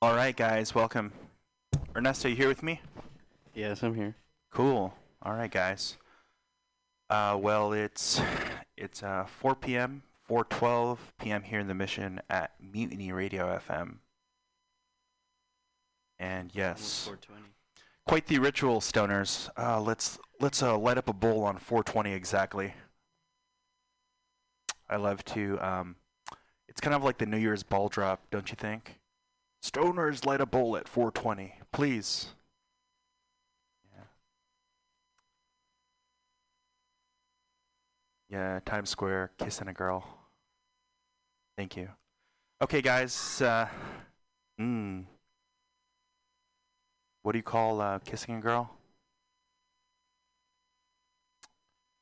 All right, guys, welcome. Ernesto, you here with me? Yes, I'm here. Cool. All right, guys. Uh, well, it's it's uh, 4 p.m. 4:12 p.m. here in the Mission at Mutiny Radio FM. And yes, 420. quite the ritual, stoners. Uh, let's let's uh, light up a bowl on 420 exactly. I love to. Um, it's kind of like the New Year's ball drop, don't you think? Stoners light a bowl at 420, please. Yeah. Yeah, Times Square, kissing a girl. Thank you. Okay, guys. Uh, mm, what do you call uh, kissing a girl?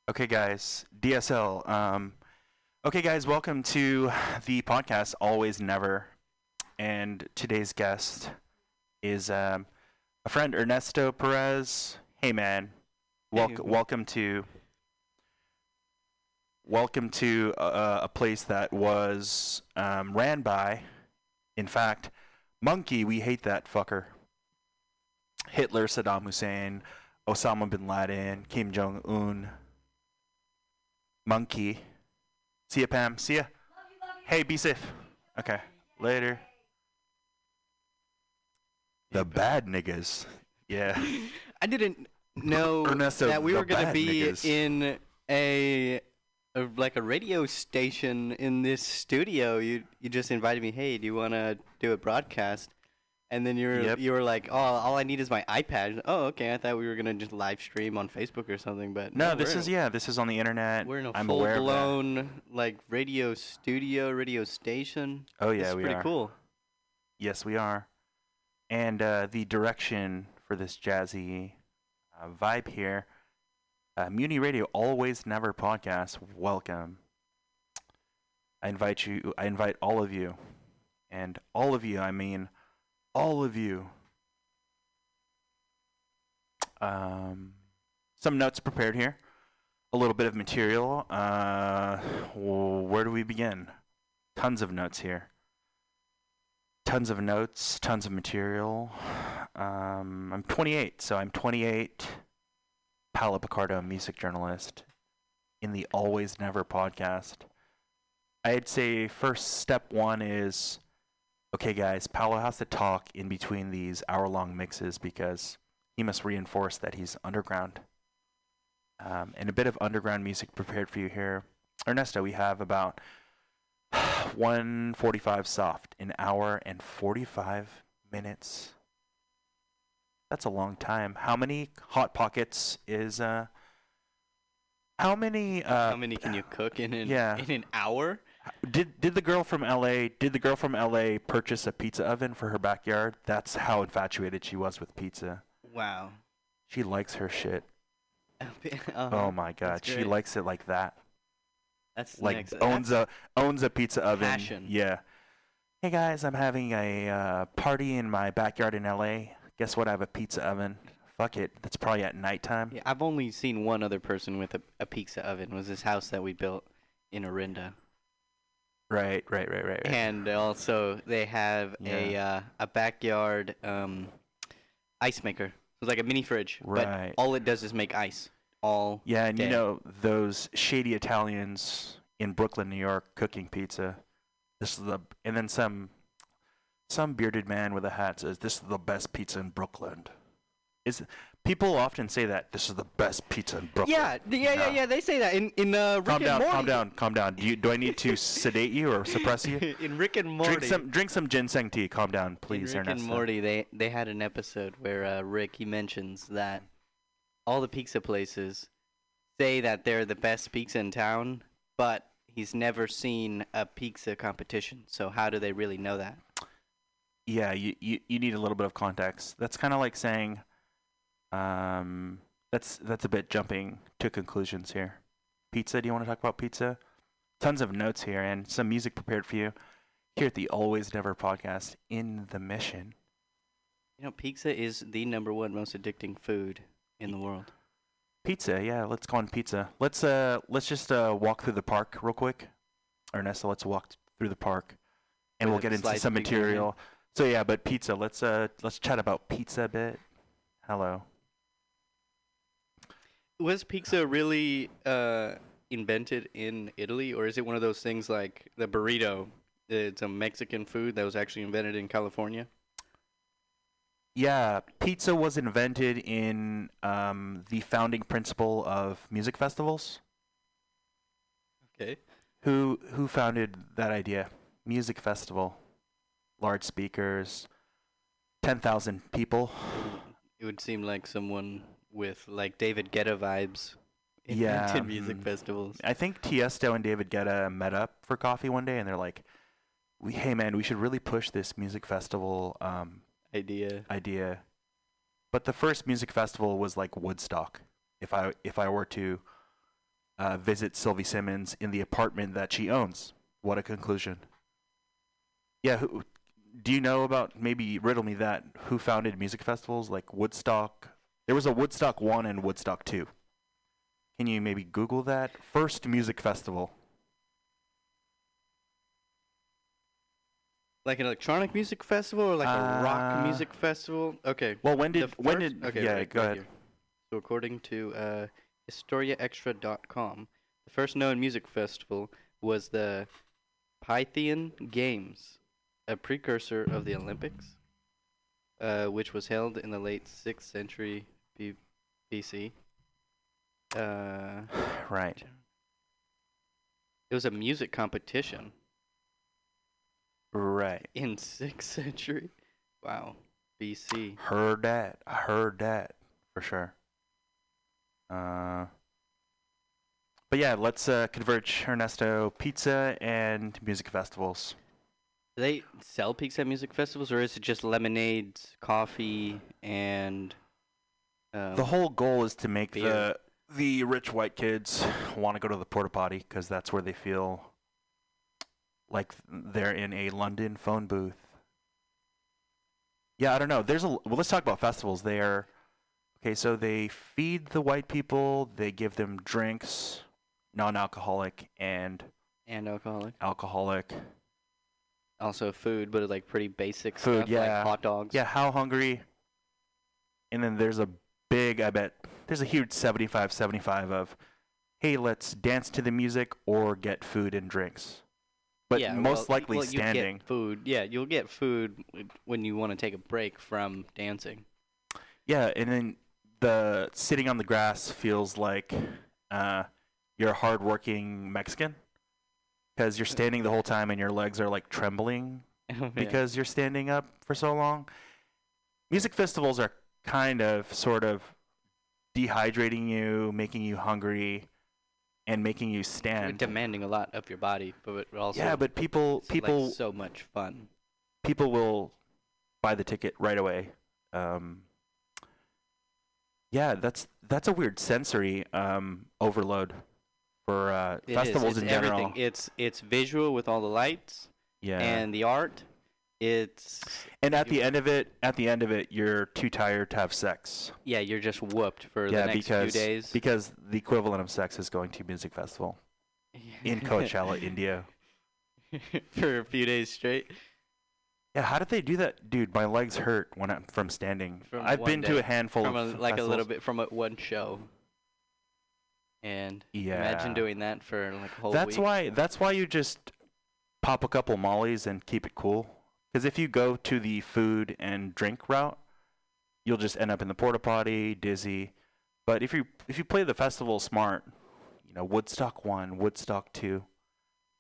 Okay, guys. DSL. Um, okay, guys. Welcome to the podcast Always Never. And today's guest is um, a friend, Ernesto Perez. Hey, man. Welcome, Hey. welcome to. Welcome to a, a place that was um, ran by, in fact, Monkey. We hate that fucker. Hitler, Saddam Hussein, Osama bin Laden, Kim Jong Un, Monkey. See ya, Pam. See ya. Hey, be safe. Okay. Later. The bad niggas. Yeah. I didn't know Ernesto, that we were gonna be niggas. in a, a like a radio station in this studio. You you just invited me. Hey, do you want to do a broadcast? And then you were Yep. you were like, oh, all I need is my iPad. Oh, okay. I thought we were gonna just live stream on Facebook or something, but No, no, this is yeah. This is on the internet. We're in a I'm full aware of that. blown like radio studio, radio station. Oh yeah, it's we pretty are. cool. Yes, we are. And uh, the direction for this jazzy uh, vibe here, uh, Muni Radio Always Never podcast. Welcome. I invite you. I invite all of you, and all of you. I mean, all of you. Um, some notes prepared here. A little bit of material. Uh, where do we begin? Tons of notes here tons of notes, tons of material. Um, I'm 28, so I'm 28. Paolo Picardo, music journalist, in the Always Never podcast. I'd say first step one is okay, guys, Paolo has to talk in between these hour long mixes because he must reinforce that he's underground. Um, and a bit of underground music prepared for you here. Ernesto, we have about 145 soft, an hour and 45 minutes. That's a long time. How many hot pockets is uh how many uh How many can you cook in an yeah. in an hour? did did the girl from LA did the girl from LA purchase a pizza oven for her backyard? That's how infatuated she was with pizza. Wow. She likes her shit. Uh-huh. Oh my god, she likes it like that. That's like next. owns that's, a owns a pizza oven. passion. Yeah. Hey guys, I'm having a uh, party in my backyard in LA. Guess what? I have a pizza oven. Fuck it. That's probably at nighttime. Yeah, I've only seen one other person with a, a pizza oven. Was this house that we built in Orinda, Right, right, right, right. right. and also they have a uh, a backyard um, ice maker. It's like a mini fridge, Right. but all it does is make ice. All yeah, and you know those shady Italians in Brooklyn, New York, cooking pizza. This is the and then some some bearded man with a hat says this is the best pizza in Brooklyn. Is people often say that this is the best pizza in Brooklyn? yeah, th- yeah, yeah, yeah. They say that in in uh, Rick Calm and down, Morty. calm down, calm down. Do you do I need to sedate you or suppress you? in Rick and Morty. Drink some drink some ginseng tea. Calm down, please, in Rick and Ernesto. Morty, they they had an episode where uh, Rick he mentions that all the pizza places say that they're the best pizza in town, but he's never seen a pizza competition. So how do they really know that? Yeah, you, you you need a little bit of context. That's kind of like saying, um, that's that's a bit jumping to conclusions here. Pizza? Do you want to talk about pizza? Tons of notes here and some music prepared for you here at the Always Never podcast in the Mission. You know, pizza is the number one most addicting food in the world. Pizza, yeah. Let's go on pizza. Let's uh let's just uh walk through the park real quick. Ernesto, let's walk through the park, and With we'll get into some of pizza in your hand? material. So yeah, but pizza. Let's uh let's chat about pizza a bit. Hello. Was pizza really uh, invented in Italy, or is it one of those things like the burrito? It's a Mexican food that was actually invented in California. Yeah, pizza was invented in um, the founding principle of music festivals. Okay. Who who founded that idea? Music festival, large speakers, ten thousand people. It would seem like someone with like David Guetta vibes Yeah, invented music mm. festivals. I think Tiesto and David Guetta met up for coffee one day, and they're like, "We hey man, we should really push this music festival um, Idea. idea." But the first music festival was like Woodstock. If I if I were to uh, visit Sylvie Simmons in the apartment that she owns, what a conclusion! Yeah, who, do you know about? Maybe riddle me that. Who founded music festivals like Woodstock? There was a Woodstock one and Woodstock two. Can you maybe Google that? First music festival. Like an electronic music festival or like a rock Uh, music festival? Okay. Well, when did The when first- did okay, yeah? right, go right ahead. here. So according to uh, HistoriaExtra.com, the first known music festival was the Pythian Games, a precursor of the Olympics, uh, which was held in the late 6th century B- BC. Uh, Right. it was a music competition Right. in 6th century. Wow. BC. Heard that. I heard that for sure. Uh. But yeah, let's uh, converge Ernesto pizza and music festivals. Do they sell pizza at music festivals, or is it just lemonades, coffee, and um, the whole goal is to make beer. the the rich white kids want to go to the porta potty because that's where they feel like they're in a London phone booth. Yeah, I don't know. There's a well. Let's talk about festivals. They are okay. So they feed the white people. They give them drinks, non-alcoholic and and alcoholic? alcoholic. Also food, but like pretty basic Food, stuff, yeah. like hot dogs. Yeah, how hungry? And then there's a big, I bet, there's a huge 75 75 of, hey, let's dance to the music or get food and drinks. But Yeah, most well, likely well, standing. food. Yeah, you'll get food when you want to take a break from dancing. Yeah, and then the sitting on the grass feels like uh, you're a hardworking Mexican because you're standing the whole time and your legs are like trembling Yeah. because you're standing up for so long. Music festivals are kind of sort of dehydrating you, making you hungry, and making you You're stand. demanding a lot of your body, but also yeah, but people people so much fun. people will buy the ticket right away. Um, yeah, that's that's a weird sensory um, overload for uh, festivals in everything. general. It's it's visual with all the lights yeah, and the art. It's and at the end of it, at the end of it, you're too tired to have sex. yeah, you're just whooped for yeah, the next because few days. because the equivalent of sex is going to music festival in Coachella, Indio. for a few days straight. Yeah, how did they do that, dude? My legs hurt when I'm from standing. From I've been to a handful From a, of like a little bit from a, one show. And Yeah, imagine doing that for like a whole That's week. why. That's why you just pop a couple mollies and keep it cool. Because if you go to the food and drink route, you'll just end up in the porta potty, dizzy. But if you if you play the festival smart, you know Woodstock one, Woodstock two.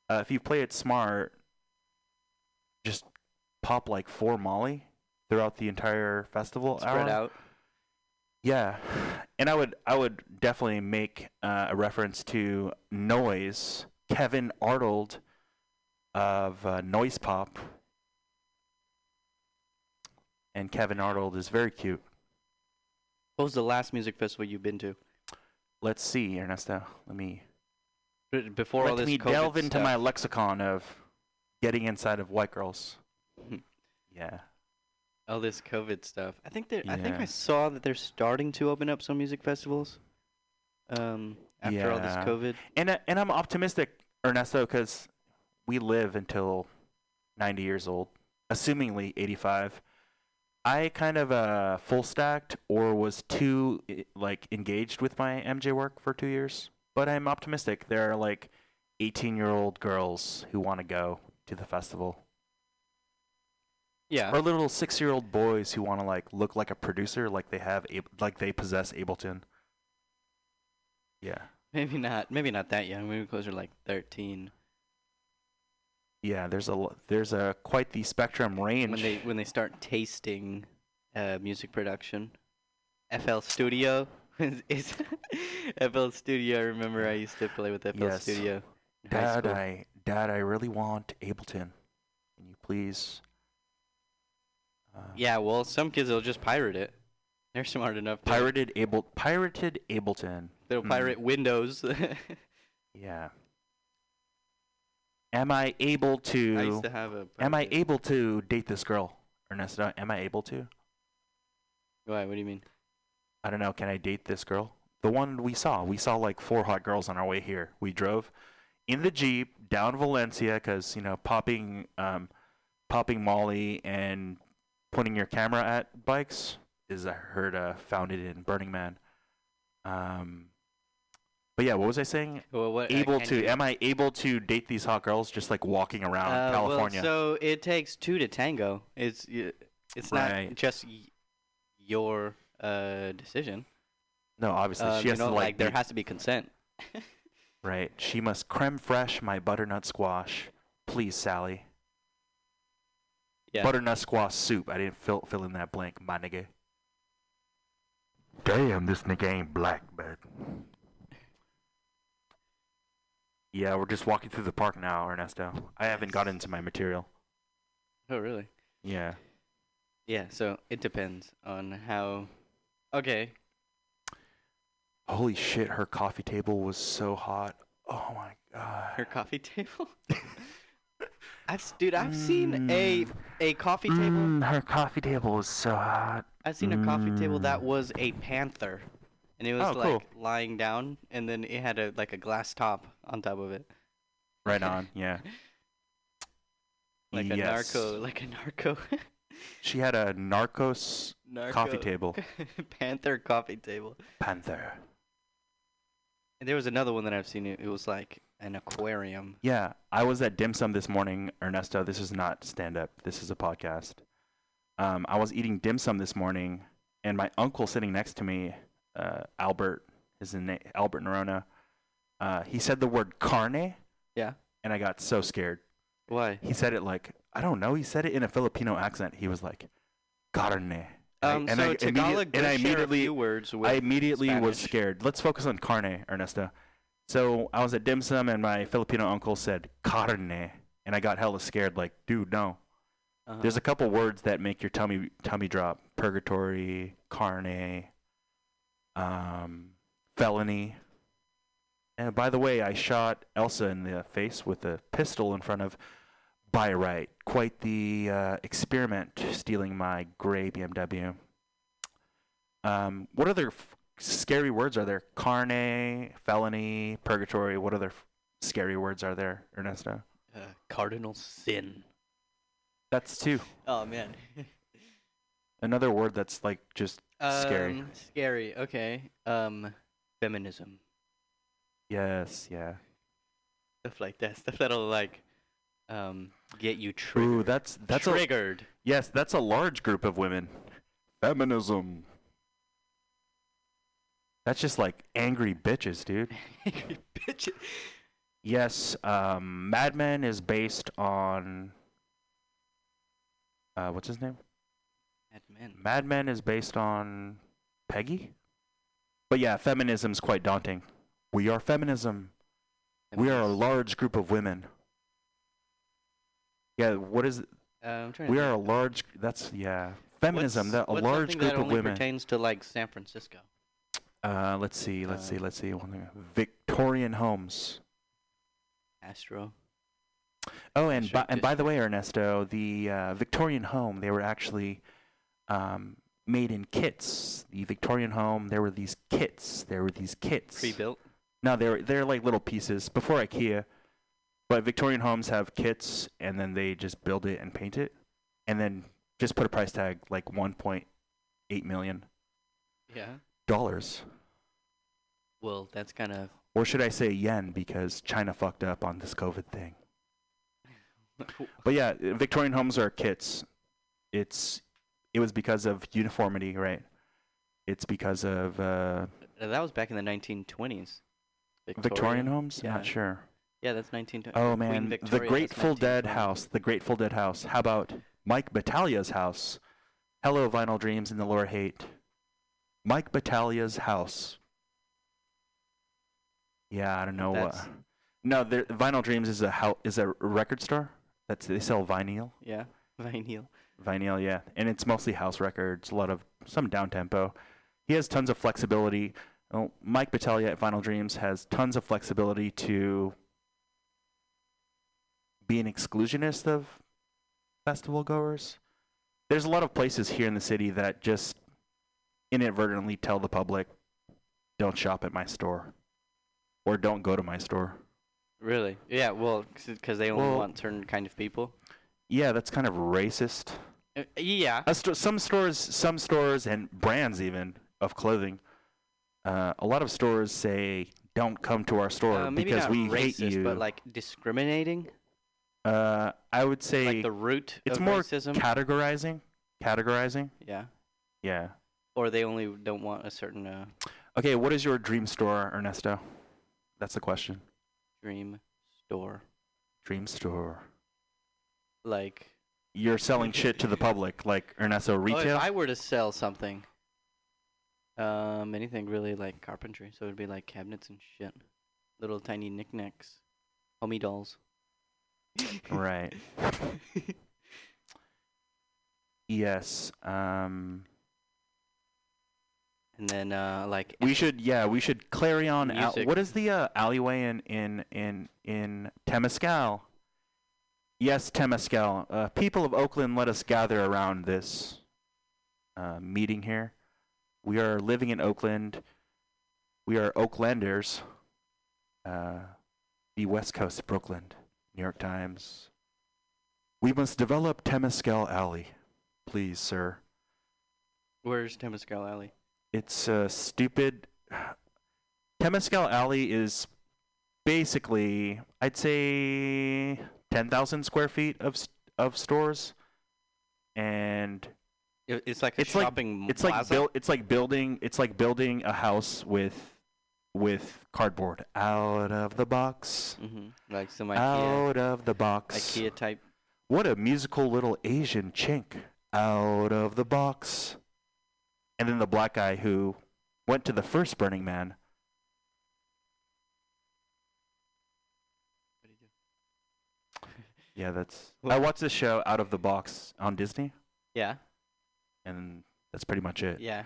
Uh, if you play it smart, just pop like four molly throughout the entire festival spread hour. out. Yeah, and I would I would definitely make uh, a reference to Noise, Kevin Arnold of uh, Noise Pop, and Kevin Arnold is very cute. What was the last music festival you've been to? Let's see, Ernesto. Let me Before all let this me COVID delve into stuff. my lexicon of getting inside of white girls. Yeah. all this COVID stuff. I think they I think I saw that they're starting to open up some music festivals. Um, after all this COVID. And uh, and I'm optimistic, Ernesto, because we live until 90 years old. assumingly 85. I kind of uh, full stacked or was too like engaged with my MJ work for two years, but I'm optimistic. There are like 18 year old girls who want to go to the festival, Yeah. or little six year old boys who want to like look like a producer, like they have Ab- like they possess Ableton. Yeah, Maybe not. Maybe not that young. Maybe closer like 13. Yeah. There's a there's a quite the spectrum range. When they when they start tasting uh, music production. FL Studio is, is FL Studio. I remember I used to play with FL Yes. Studio. Dad. I Dad, I really want Ableton. Can you please? Uh, Yeah, well, some kids will just pirate it. They're smart enough. To, Pirated Able pirated Ableton. They'll Hmm. pirate Windows. Yeah. Am I able to? I used to have a. am I able to date this girl, Ernesto? Am I able to? Why? What do you mean? I don't know. Can I date this girl? The one we saw. We saw like four hot girls on our way here. We drove in the jeep down Valencia because you know popping, um, popping Molly and pointing your camera at bikes is I heard uh, founded in Burning Man. Um, but yeah, what was I saying? Well, what? able can to? you- Am I able to date these hot girls just like walking around Uh, California? Well, so it takes two to tango. It's y- it's not Right. just y- your uh, decision. no, obviously Um, she you has know, to like, like there be- has to be consent. right. She must crème fraîche my butternut squash, please, Sally. Yeah. Butternut squash soup. I didn't fill fill in that blank, my nigga. Damn, this nigga ain't black, but. Yeah, we're just walking through the park now, Ernesto. I haven't got into my material. Oh, really? Yeah. Yeah. So it depends on how. Okay. Holy shit, her coffee table was so hot. Oh my god. Her coffee table. I've dude, I've seen a a coffee table. Mm, her coffee table was so hot. I've seen a coffee table that Mm. was a panther, and it was Oh, like cool. lying down, and then it had a like a glass top on top of it, Right on, yeah. like a narco, like a narco. She had a Narcos narco coffee table. panther coffee table. Panther. And there was another one that I've seen. It, it was like an aquarium. Yeah, I was at dim sum this morning, Ernesto. This is not stand up. This is a podcast. Um, I was eating dim sum this morning, and my uncle sitting next to me, uh, Albert, is his name, Albert Nerona. Uh, he said the word carne, Yeah. and I got so scared. Why? He said it like I don't know. He said it in a Filipino accent. He was like, carne. I- Um, and so I Tagalog and I immediately few words with I immediately was scared. Let's focus on carne, Ernesto. So I was at dim sum, and my Filipino uncle said carne, and I got hella scared. Like, dude, no. Uh-huh. There's a couple words that make your tummy tummy drop: purgatory, carne, um, felony. And by the way, I shot Elsa in the face with a pistol in front of By Right. Quite the uh, experiment, stealing my gray BMW. Um, what other f- scary words are there? Carne, felony, purgatory. What other f- scary words are there, Ernesto? uh, cardinal sin. That's two. Oh man. Another word that's like just. Um, scary. Okay. Um, feminism. Yes, yeah. Stuff like that. Stuff that'll like, um, get you triggered. Ooh, that's that's a triggered. yes, that's a large group of women. Feminism. That's just like angry bitches, dude. Bitch. Yes, um, Mad Men is based on. Uh, what's his name? Mad Men. Mad Men is based on Peggy. But yeah, feminism's quite daunting. We are feminism. We are a large group of women. Yeah, what is? Uh, I'm trying We are a large. That's yeah. Feminism. What's- That a large group that of only women. pertains to like San Francisco. Uh, let's see. Let's see. Uh, Let's see. One thing. Victorian homes. Astro. Oh, and by, and by the way, Ernesto, the uh, Victorian home, they were actually um, made in kits. The Victorian home, there were these kits. There were these kits. Pre-built. No, they're they're like little pieces before IKEA. But Victorian homes have kits, and then they just build it and paint it. and then just put a price tag like 1.8 million Yeah. dollars. Well, that's kind of. Or should I say yen because China fucked up on this COVID thing. But yeah, Victorian homes are kits. It's it was because of uniformity, right? It's because of uh, that was back in the 1920s. Victorian homes. yeah. Not sure. Yeah, that's 1920. Oh man, the Victoria, that's Grateful Dead house. The Grateful Dead house. How about Mike Battaglia's house? Hello, Vinyl Dreams and the Lore Hate. Mike Battaglia's house. Yeah, I don't know what. No, Vinyl Dreams is a hou- is a record store. That's they sell vinyl. Yeah, vinyl. Vinyl, yeah, and it's mostly house records. A lot of some down tempo. He has tons of flexibility. Well, Mike Battaglia at Vinyl Dreams has tons of flexibility to be an exclusionist of festival goers. There's a lot of places here in the city that just inadvertently tell the public, "Don't shop at my store," or "Don't go to my store." Really? Yeah. Well, because they only Well- want certain kind of people. Yeah, that's kind of racist. Uh, yeah. A sto- some stores, some stores and brands even of clothing. Uh, a lot of stores say, "Don't come to our store Uh, because we racist, hate you." but like discriminating, uh, I would say like the root it's of more racism. categorizing. Categorizing. yeah. Yeah. Or they only don't want a certain uh, Okay. What is your dream store, Ernesto? That's the question. dream store. Dream store. Like You're selling shit to the public, like Ernesto Oh, retail. if I were to sell something, um, anything really like carpentry, so it'd be like cabinets and shit, little tiny knickknacks, homie dolls. right. Yes. Um. And then uh, like We should, yeah, we should Clarion. Music. what is the uh, alleyway in in in in Temescal? Yes, Temescal. Uh, people of Oakland, let us gather around this uh, meeting here. We are living in Oakland. We are Oaklanders. Uh, the West Coast of Brooklyn, New York Times. We must develop Temescal Alley, please, sir. where's Temescal Alley? it's uh, stupid. Temescal Alley is basically, I'd say, ten thousand square feet of of stores, and It's like a It's like- shopping it's like plaza. build, it's like building, it's like building a house with with cardboard out of the box, hmm Like some IKEA, out of the box. IKEA type. What a musical little Asian chink out of the box. And then the black guy who went to the first Burning Man. Yeah, that's. I watched this show Out of the Box on Disney, Yeah, and that's pretty much it. yeah.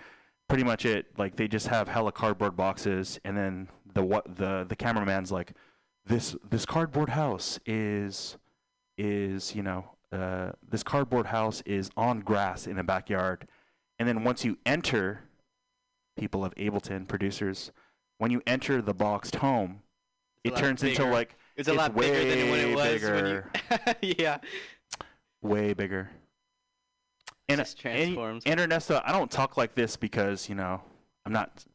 Pretty much it. Like they just have hella cardboard boxes, and then the what the the cameraman's like, this this cardboard house is is you know uh, this cardboard house is on grass in a backyard, and then once you enter, people of Ableton producers, when you enter the boxed home, it turns into like It's a it's lot bigger than when it was when you. yeah. way bigger. And, Just and, transforms. and Ernesto, I don't talk like this because you know I'm not.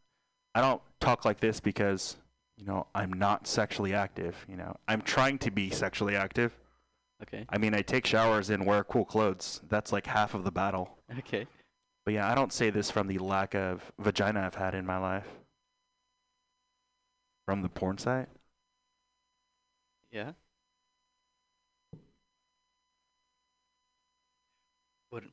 I don't talk like this because you know I'm not sexually active. You know I'm trying to be sexually active. Okay. I mean I take showers and wear cool clothes. That's like half of the battle. Okay. But yeah, I don't say this from the lack of vagina I've had in my life. From the porn site. Yeah. What?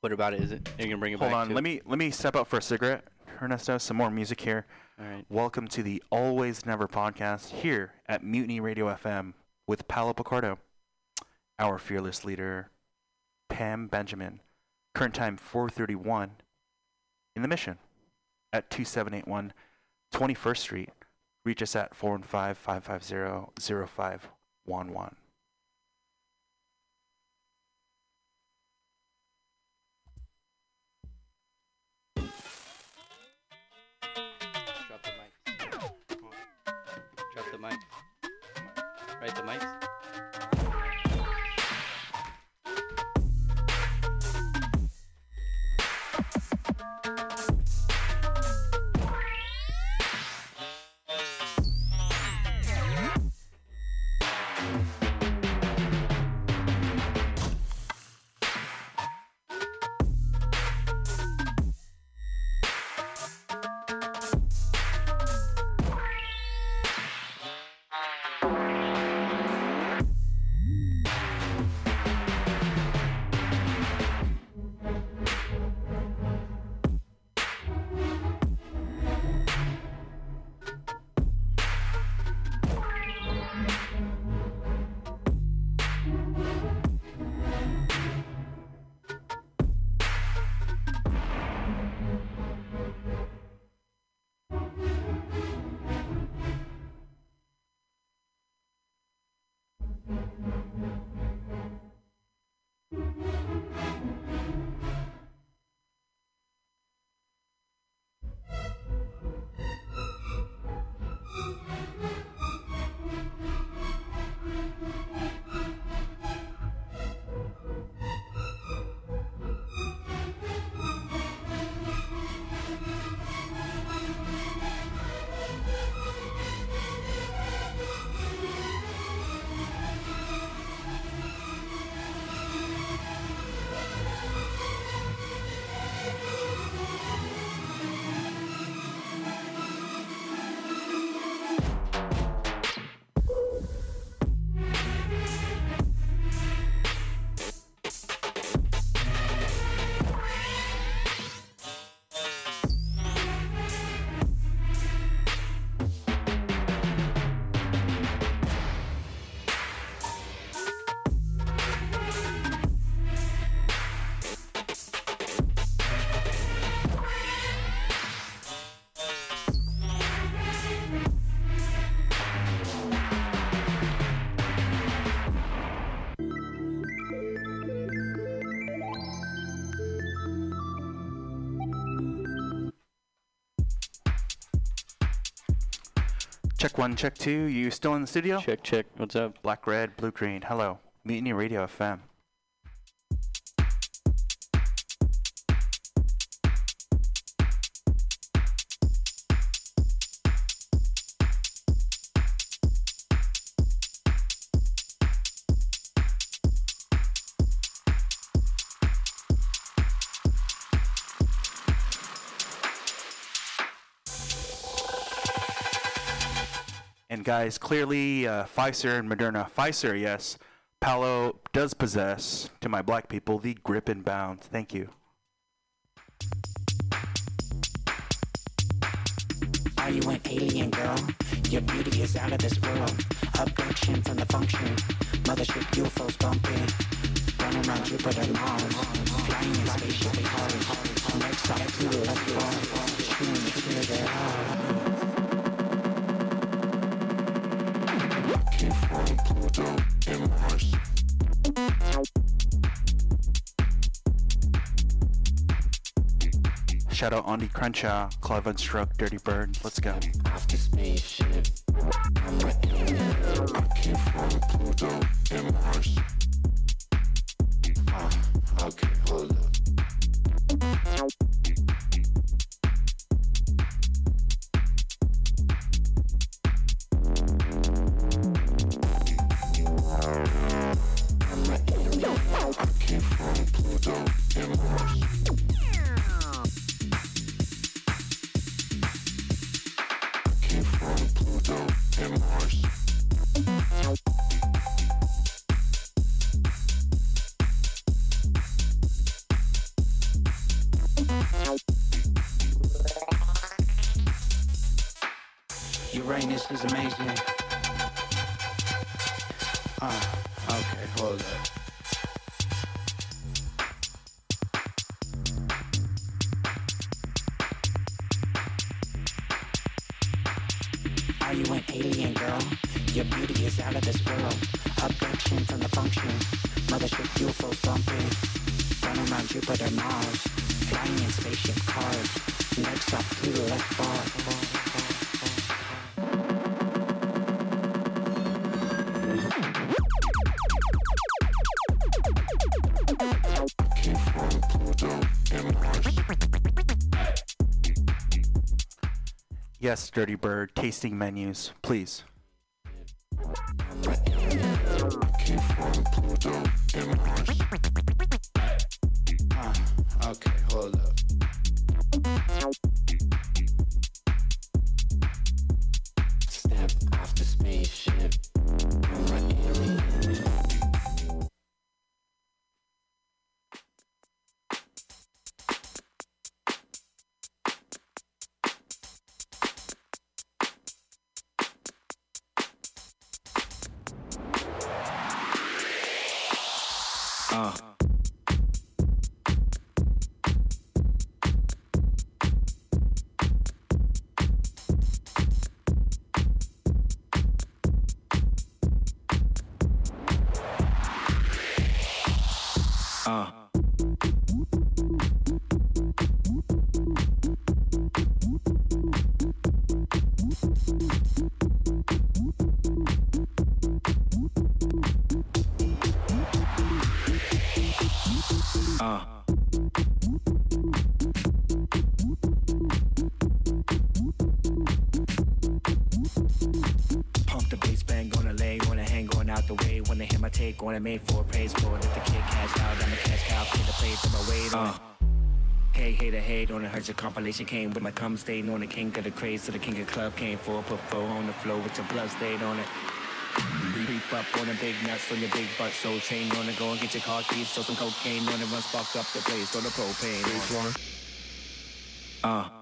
What about it? Is it? Are you gonna bring it Hold back? on, to let me let me step out for a cigarette, Ernesto. Some more music here. All right. Welcome to the Always Never podcast here at Mutiny Radio FM with Paolo Picardo, our fearless leader, Pam Benjamin. Current time 4:31 in the Mission at 2781 21st Street. Reach us at 415-550-0511. Drop the mic. Drop the mic. Right, the mics. Check one, check two. You still in the studio? Check, check. What's up? Black, red, blue, green. Hello. Mutiny Radio FM. Guys, clearly uh, Pfizer and Moderna. Pfizer, yes. Palo does possess, to my black people, the grip and bounce. Thank you. Are you an alien girl? Your beauty is out of this world. Abduction from the function. Mothership UFOs bumping. Running around Jupiter, Mars. Flying in spaceship cars. Next up to the left wall. Shooting Came from Pluto and. Shout out Andy Crenshaw, Claude VonStroke, Dirty Bird. Let's go. Okay, hold. Tasting menus, please. Uh. It made for a praise board. If the kid cash out, I'm a cash cow, pay the play for my weight on it. Hey, hater, hate on it. Heard your compilation came with my cum stain on the king of the craze. So the king of club came for put four on the floor with your blood stain on it. Creep up on the big nuts on your big butt, soul chain on it. Go and get your car keys, show some cocaine on it. Run spark up the place, throw the propane on it. Uh.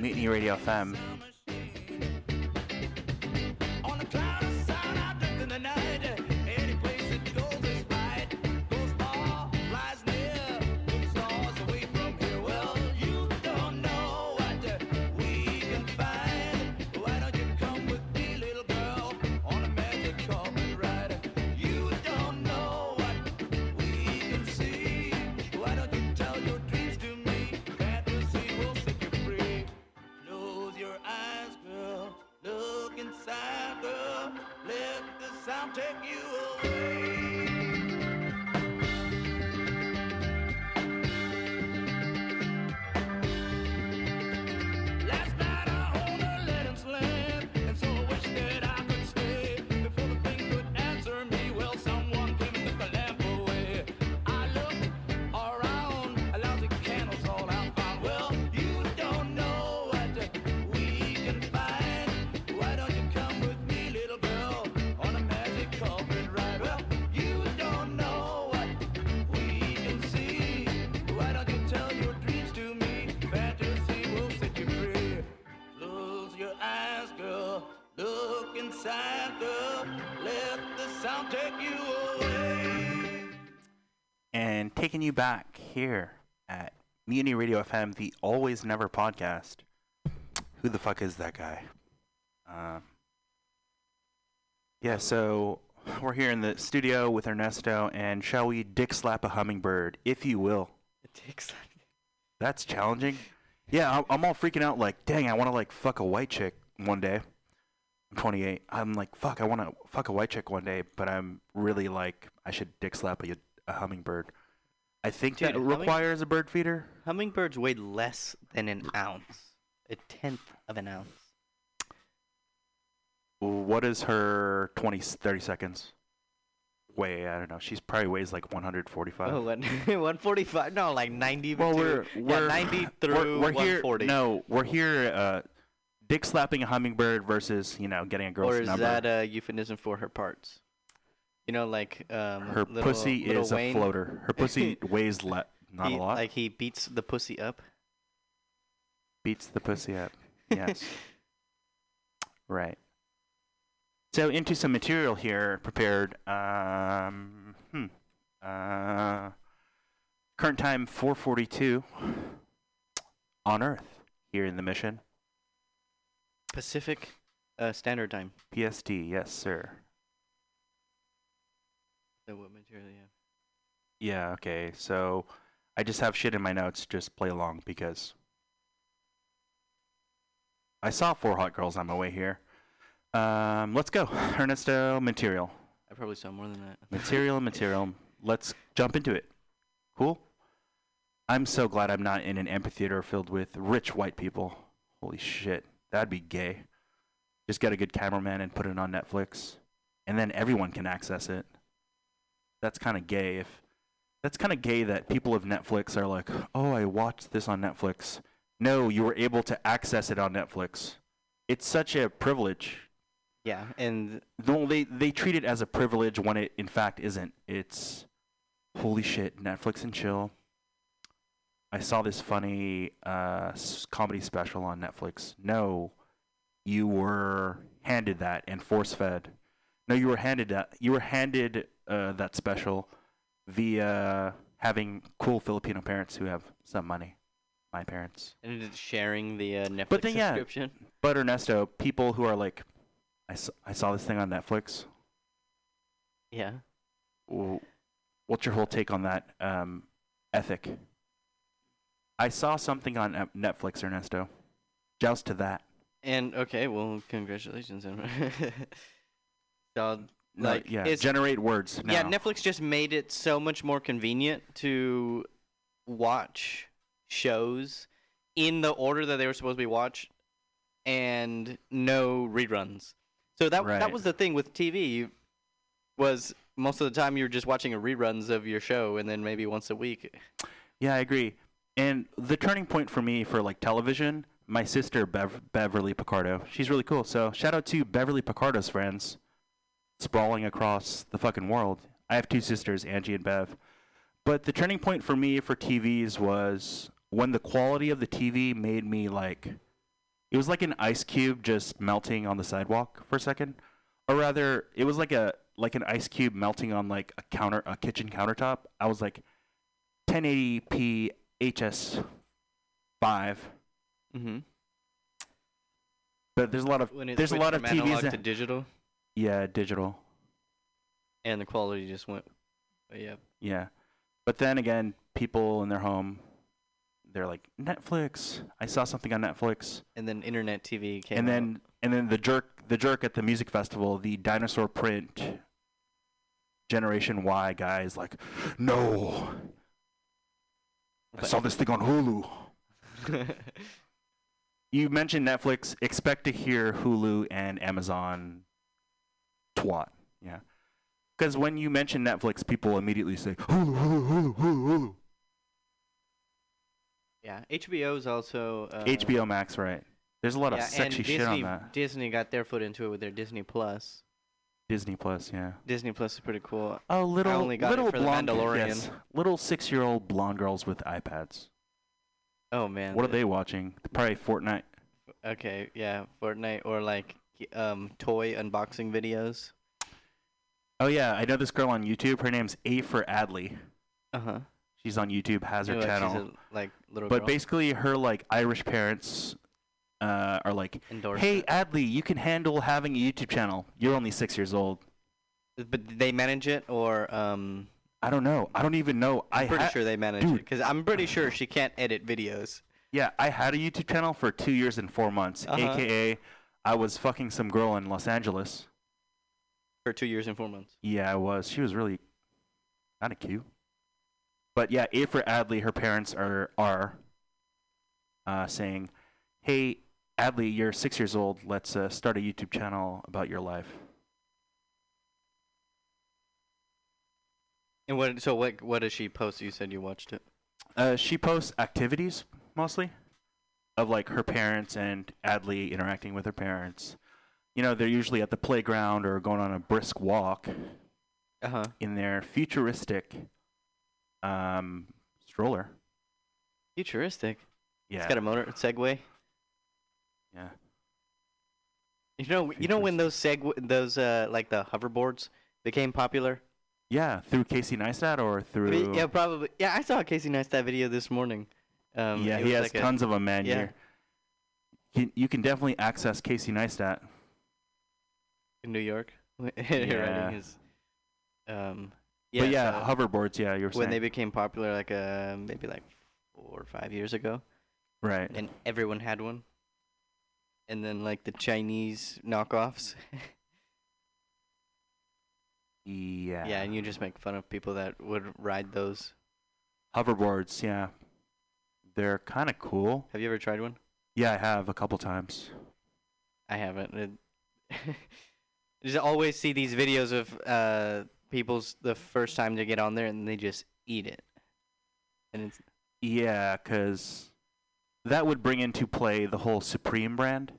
Mutiny Radio FM. Radio FM, the Always Never podcast. Who the fuck is that guy? Um, yeah, so we're here in the studio with Ernesto, and shall we dick slap a hummingbird, if you will? It takes That's challenging. Yeah, I'm, I'm all freaking out. Like, dang, I want to like fuck a white chick one day. I'm 28. I'm like, fuck, I want to fuck a white chick one day, but I'm really like, I should dick slap a, a hummingbird. I think Dude, humming- requires a bird feeder. Hummingbirds weigh less than an ounce, a tenth of an ounce. What is her 20, 30 seconds? Weigh, I don't know. She's probably weighs like 145. Oh, what, 145? No, like 90. well, we're, yeah, we're 90 we're- we're, here. 140. No, we're here. Uh, dick slapping a hummingbird versus you know getting a girl's or is number. that a euphemism for her parts? You know, like um, Her little, pussy little is Wayne, a floater. Her pussy weighs le- not he, a lot. Like he beats the pussy up. Beats the pussy up. Yes. right. So into some material here prepared. Um, hmm. Uh, current time 4:42 on Earth here in the mission. Pacific uh, Standard Time. PSD, yes sir. So what material you have? Yeah. Okay. So I just have shit in my notes. Just play along because I saw four hot girls on my way here. Um, let's go, Ernesto. Material, I probably saw more than that. material, material. Let's jump into it. Cool. I'm so glad I'm not in an amphitheater filled with rich white people. Holy shit, that'd be gay. Just get a good cameraman and put it on Netflix, and then everyone can access it. That's kind of gay. If that's kind of gay that people of Netflix are like, "Oh, I watched this on Netflix." No, you were able to access it on Netflix. It's such a privilege. Yeah, and No, they they treat it as a privilege when it in fact isn't. It's holy shit, Netflix and chill. I saw this funny uh, comedy special on Netflix. No, you were handed that and force fed. No, you were handed that. You were handed uh, that special via having cool Filipino parents who have some money. My parents. and it's sharing the uh, Netflix But then, yeah. subscription. But Ernesto, people who are like, I saw, I saw this thing on Netflix. Yeah. what's your whole take on that um, ethic? I saw something on Netflix, Ernesto. Joust to that. And okay, well, congratulations. so, No, Like, yeah, it's- generate words. yeah. Netflix just made it so much more convenient to watch shows in the order that they were supposed to be watched and no reruns. So that Right. that was the thing with TV was most of the time you were just watching reruns of your show and then maybe once a week. Yeah, I agree. And the turning point for me for like television, my sister Bev- Beverly Picardo, she's really cool. So shout out to Beverly Picardo's friends, sprawling across the fucking world. I have two sisters, Angie and Bev. But the turning point for me for TVs was when the quality of the TV made me like, it was like an ice cube just melting on the sidewalk for a second, or rather, it was like a like an ice cube melting on like a counter a kitchen countertop. I was like, 1080p HS five, Mm-hmm. but there's a lot of there's a lot of TVs to digital, yeah digital and the quality just went. up. Yeah. But then again, people in their home, they're like, Netflix. I saw something on Netflix. and then internet TV came. and out. then and then the jerk the jerk at the music festival, the dinosaur print generation Y guy is like, No. I saw this thing on Hulu. You mentioned Netflix, expect to hear Hulu and Amazon twat. Yeah. Because when you mention Netflix, people immediately say Hulu, Hulu, Hulu, Hulu, Hulu. yeah, HBO is also uh, HBO Max, right? There's a lot yeah, of sexy and shit on that. Disney got their foot into it with their Disney Plus. Disney Plus, yeah. Disney Plus is pretty cool. Oh, little only got it little for the blonde, Mandalorian. yes, little six-year-old blonde girls with iPads. Oh man, What are they watching? Probably Fortnite. Okay, yeah, Fortnite or like um toy unboxing videos. Oh yeah, I know this girl on YouTube. Her name's A for Adley. Uh huh. She's on YouTube, has her channel. a, like little But girl. basically, her like Irish parents uh, are like, Endorse "Hey, it. Adley, you can handle having a YouTube channel. You're only six years old." but they manage it or um? I don't know. I don't even know. I I'm pretty ha- sure they manage it because I'm pretty sure she can't edit videos. Yeah, I had a YouTube channel for two years and four months, Uh-huh. aka I was fucking some girl in Los Angeles. For two years and four months. Yeah, I was. She was really kind of cute. But yeah, A for Adley, her parents are are uh, saying, "Hey, Adley, you're six years old. Let's uh, start a YouTube channel about your life." And what? So what? What does she post? You said you watched it. Uh, she posts activities mostly of like her parents and Adley interacting with her parents. You know, they're usually at the playground or going on a brisk walk Uh huh. in their futuristic um, stroller. Futuristic. Yeah. It's got a motor Segway. yeah. You know, you know when those seg those uh like the hoverboards became popular. Yeah, through Casey Neistat or through yeah, probably. Yeah, I saw a Casey Neistat video this morning. Um, yeah, he has like a- tons of them, man. yeah. You, you can definitely access Casey Neistat. in New York. Yeah. His, um, yeah, but yeah, so hoverboards. Yeah, you were when saying they became popular, like uh, maybe like four or five years ago, right. and everyone had one. And then like the Chinese knockoffs. Yeah. yeah, and you just make fun of people that would ride those. hoverboards. Yeah, they're kind of cool. Have you ever tried one? Yeah, I have a couple times. I haven't. It, just always see these videos of uh people's the first time they get on there and they just eat it. And it's Yeah, because that would bring into play the whole Supreme brand,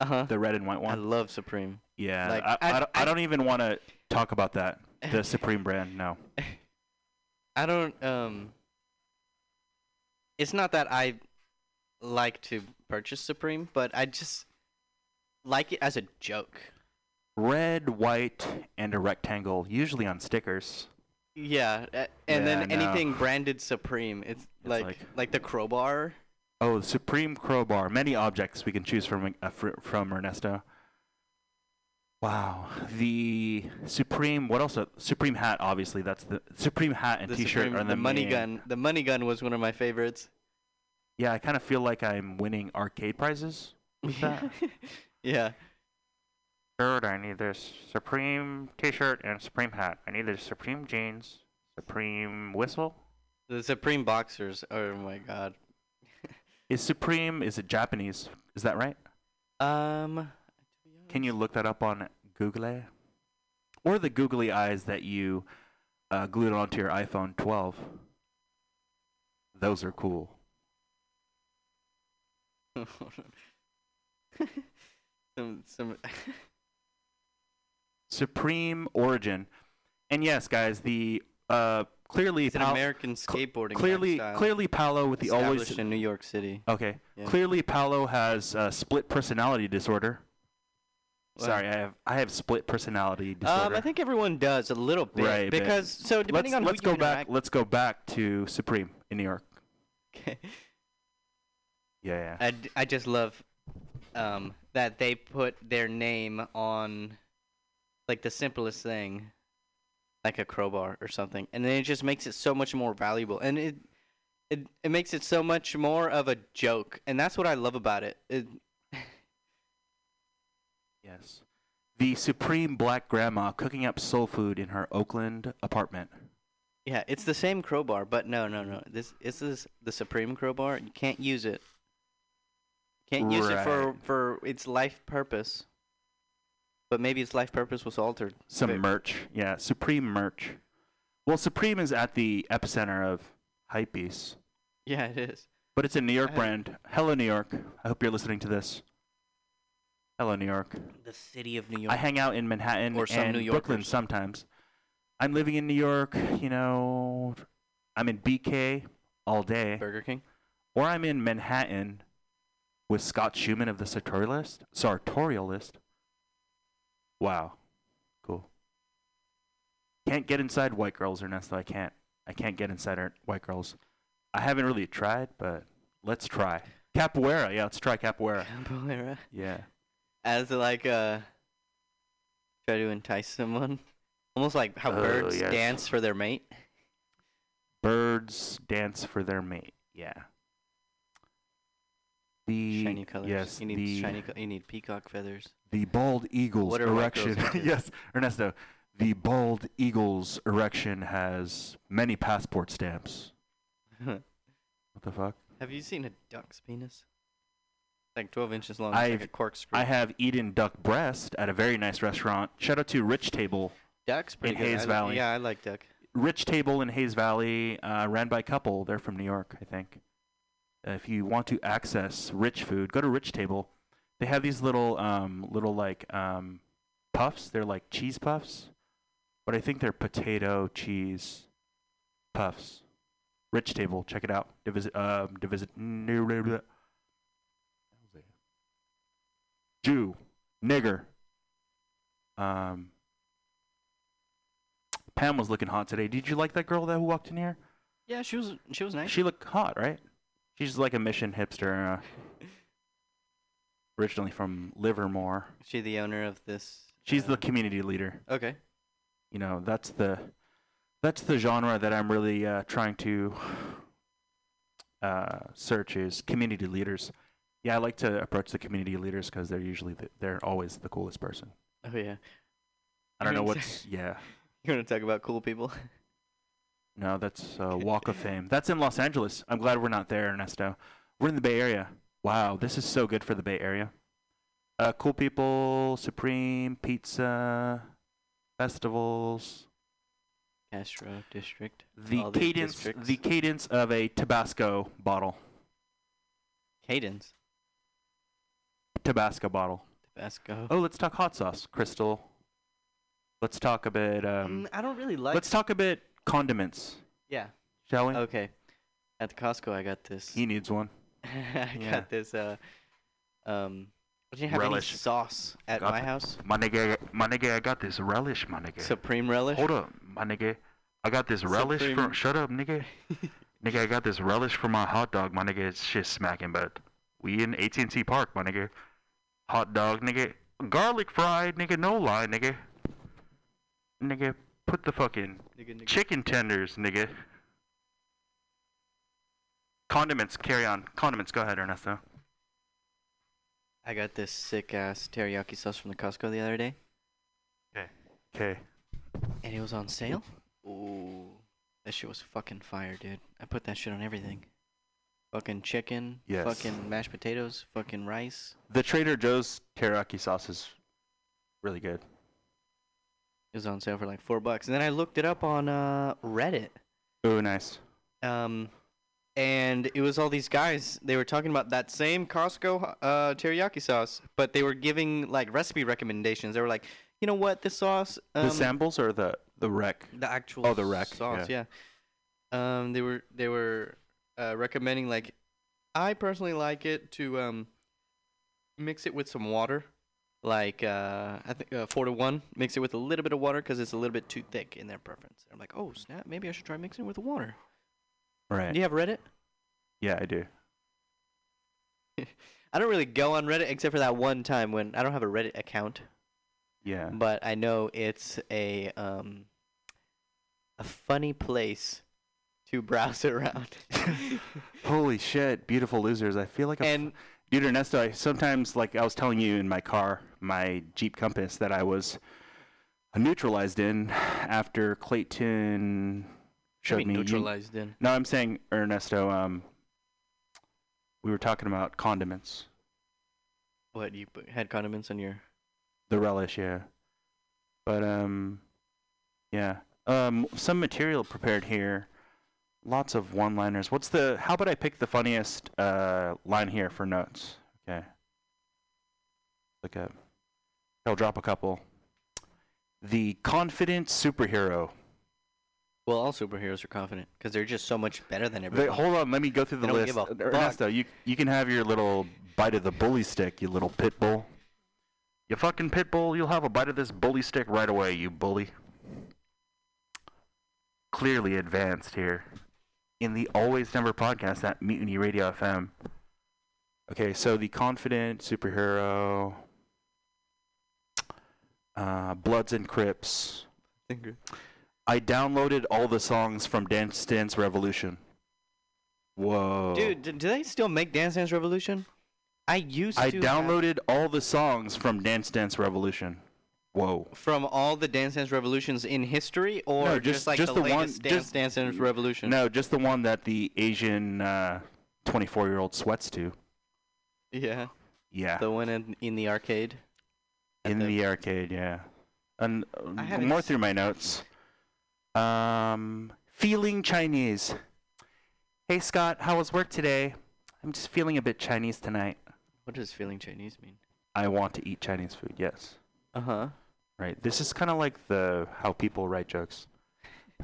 uh huh. the red and white one. I love Supreme. yeah, like, I, I, I- don't, I I- don't even want to talk about that. The Supreme brand, no. I don't um it's not that I like to purchase Supreme, but I just like it as a joke. Red, white, and a rectangle, usually on stickers. Yeah, a- and then Yeah, no. anything branded Supreme, it's, It's like, like- like the crowbar. Oh, the Supreme crowbar. Many objects we can choose from uh, fr- from Ernesto. Wow, the Supreme. What else? Supreme hat. Obviously, that's the Supreme hat and The T-shirt Supreme, are the, the money main- gun. The money gun was one of my favorites. Yeah, I kind of feel like I'm winning arcade prizes with that. yeah. Third, I need this Supreme T-shirt and Supreme hat. I need the Supreme jeans, Supreme whistle. The Supreme boxers. Oh my god. Is Supreme? Is it Japanese? Is that right? Um. Can you look that up on Google? Or the googly eyes that you uh, glued onto your iPhone 12. Those are cool. some some. Supreme Origin. And yes, guys, the uh, clearly, It's an American skateboarding. clearly, lifestyle clearly, Paolo with the always. established in New York City. Okay, Yeah. clearly, Paolo has uh, split personality disorder. Sorry, I have I have split personality disorder. Um, I think everyone does a little bit Right, because so depending let's on let's who you go back. Let's go back to Supreme in New York. Okay. Yeah, yeah. I, d- I just love um, that they put their name on like the simplest thing, like a crowbar or something, and then it just makes it so much more valuable, and it it it makes it so much more of a joke, and that's what I love about it. it Yes. The Supreme Black Grandma cooking up soul food in her Oakland apartment. yeah, it's the same crowbar, but no, no, no. This this is the Supreme crowbar. You can't use it. Can't use it for for its life purpose. But maybe its life purpose was altered. Some merch. Yeah, Supreme merch. Well, Supreme is at the epicenter of hypebeast, Yeah, it is. but it's a New York uh, brand. Hello, New York. I hope you're listening to this. Hello, New York. The city of New York. I hang out in Manhattan Or some and New Brooklyn Yorkers. sometimes. I'm living in New York, you know. I'm in BK all day. Burger King. Or I'm in Manhattan with Scott Schuman of the Sartorialist. Sartorialist. Wow. Cool. Can't get inside white girls, Ernesto. I can't. I can't get inside white girls. I haven't really tried, but let's try. Capoeira. Yeah, let's try capoeira. Capoeira. Yeah. As like uh try to entice someone. Almost like how Oh, birds yes. dance for their mate. Birds dance for their mate. Yeah. The Shiny colors. Yes. You need the, shiny co- you need peacock feathers. The bald eagle's What are white girls erection. yes, Ernesto. The bald eagle's erection has many passport stamps. What the fuck? Have you seen a duck's penis? Like twelve inches long. Like I've- a corkscrew. I have eaten duck breast at a very nice restaurant. Shout out to Rich Table. Duck's pretty in good. Hayes I Valley. Yeah, I like duck. Rich Table in Hayes Valley, uh, ran by a couple. They're from New York, I think. Uh, if you want to access rich food, go to Rich Table. They have these little, um, little like um, puffs. They're like cheese puffs, but I think they're potato cheese puffs. Rich Table, check it out. To visit, um, to visit. Jew, nigger. Um, Pam was looking hot today. Did you like that girl that who walked in here? Yeah, she was she was nice. She looked hot, right? She's like a mission hipster. Uh, originally from Livermore. Is she the owner of this? She's uh, the community leader. Okay. You know, that's the that's the genre that I'm really uh, trying to uh, search is community leaders. Yeah, I like to approach the community leaders because they're usually the, they're always the coolest person. Oh yeah. I don't know what's yeah. You want to talk about cool people? No, that's uh, Walk of Fame. That's in Los Angeles. I'm glad we're not there, Ernesto. We're in the Bay Area. Wow, this is so good for the Bay Area. Uh, cool people, Supreme, pizza, festivals. Castro District. The cadence, the cadence of a Tabasco bottle. Cadence. Tabasco bottle. Tabasco. Oh, let's talk hot sauce, Crystal. Let's talk a bit. Um, Mm, I don't really like. let's talk a bit condiments, Yeah. shall we? Okay. At the Costco, I got this. He needs one. I Yeah. got this. Uh, um, I didn't have Relish. any sauce at Got my house. My nigga, my nigga, I got this relish, my nigga. Supreme relish. Hold up, my nigga. I got this relish from. Shut up, nigga. nigga, I got this relish for my hot dog, my nigga. It's shit smacking, but we in AT&T Park, my nigga. Hot dog, nigga. Garlic fried, nigga. No lie, nigga. Nigga, put the fucking Nigga, nigga. chicken tenders, nigga. Condiments, carry on. Condiments, go ahead, Ernesto. I got this sick ass teriyaki sauce from the Costco the other day, Okay. Okay. And it was on sale. Ooh, that shit was fucking fire, dude. I put that shit on everything. Fucking chicken. Yes. Fucking mashed potatoes. Fucking rice. The Trader Joe's teriyaki sauce is really good. It was on sale for like four bucks, and then I looked it up on uh, Reddit. Oh, nice. Um, and it was all these guys. They were talking about that same Costco uh, teriyaki sauce, but they were giving like recipe recommendations. They were like, you know what, this sauce, um, the samples or the the rec? the actual Oh, the rec, sauce, yeah. Um, they were they were uh, recommending like, I personally like it to um, mix it with some water, like uh, I think uh, four to one. Mix it with a little bit of water because it's a little bit too thick in their preference. I'm like, oh snap, maybe I should try mixing it with water. Right. Do you have Reddit? Yeah, I do. I don't really go on Reddit except for that one time when I don't have a Reddit account, Yeah. but I know it's a um a funny place to browse around. Holy shit, beautiful losers. I feel like a f- and Dude, Ernesto, I sometimes, like I was telling you in my car, my Jeep Compass, that I was neutralized in after Clayton showed me. you- neutralized in. no, I'm saying, Ernesto, um, we were talking about condiments. What you put, had condiments on your? The relish, yeah. But, um, yeah. Um, some material prepared here. Lots of one liners. What's the, how about I pick the funniest, uh, line here for notes? Okay. Look up. I'll drop a couple. The confident superhero. Well, all superheroes are confident because they're just so much better than Wait, everyone. hold on, let me go through the list. Er- Ernesto, you you can have your little bite of the bully stick, you little pit bull. You fucking pit bull, you'll have a bite of this bully stick right away, you bully. Clearly advanced here in the Always Never podcast at Mutiny Radio FM. Okay, so the confident superhero, uh, Bloods and Crips. I downloaded all the songs from Dance Dance Revolution. Whoa. Dude, d- do they still make Dance Dance Revolution? I used I to have- downloaded all the songs from Dance Dance Revolution. Whoa. from all the Dance Dance Revolutions in history, or No, just, just- like just the, the one- latest Dance just- Dance Dance Revolution? No, just the one that the Asian 24 year old sweats to. Yeah, Yeah. the one in, in the arcade. In the, arcade, yeah. And uh, more through my notes. Um, feeling Chinese. Hey Scott, how was work today? I'm just feeling a bit Chinese tonight. What does feeling Chinese mean? I want to eat Chinese food. Yes. Uh huh. Right. This is kind of like the how people write jokes.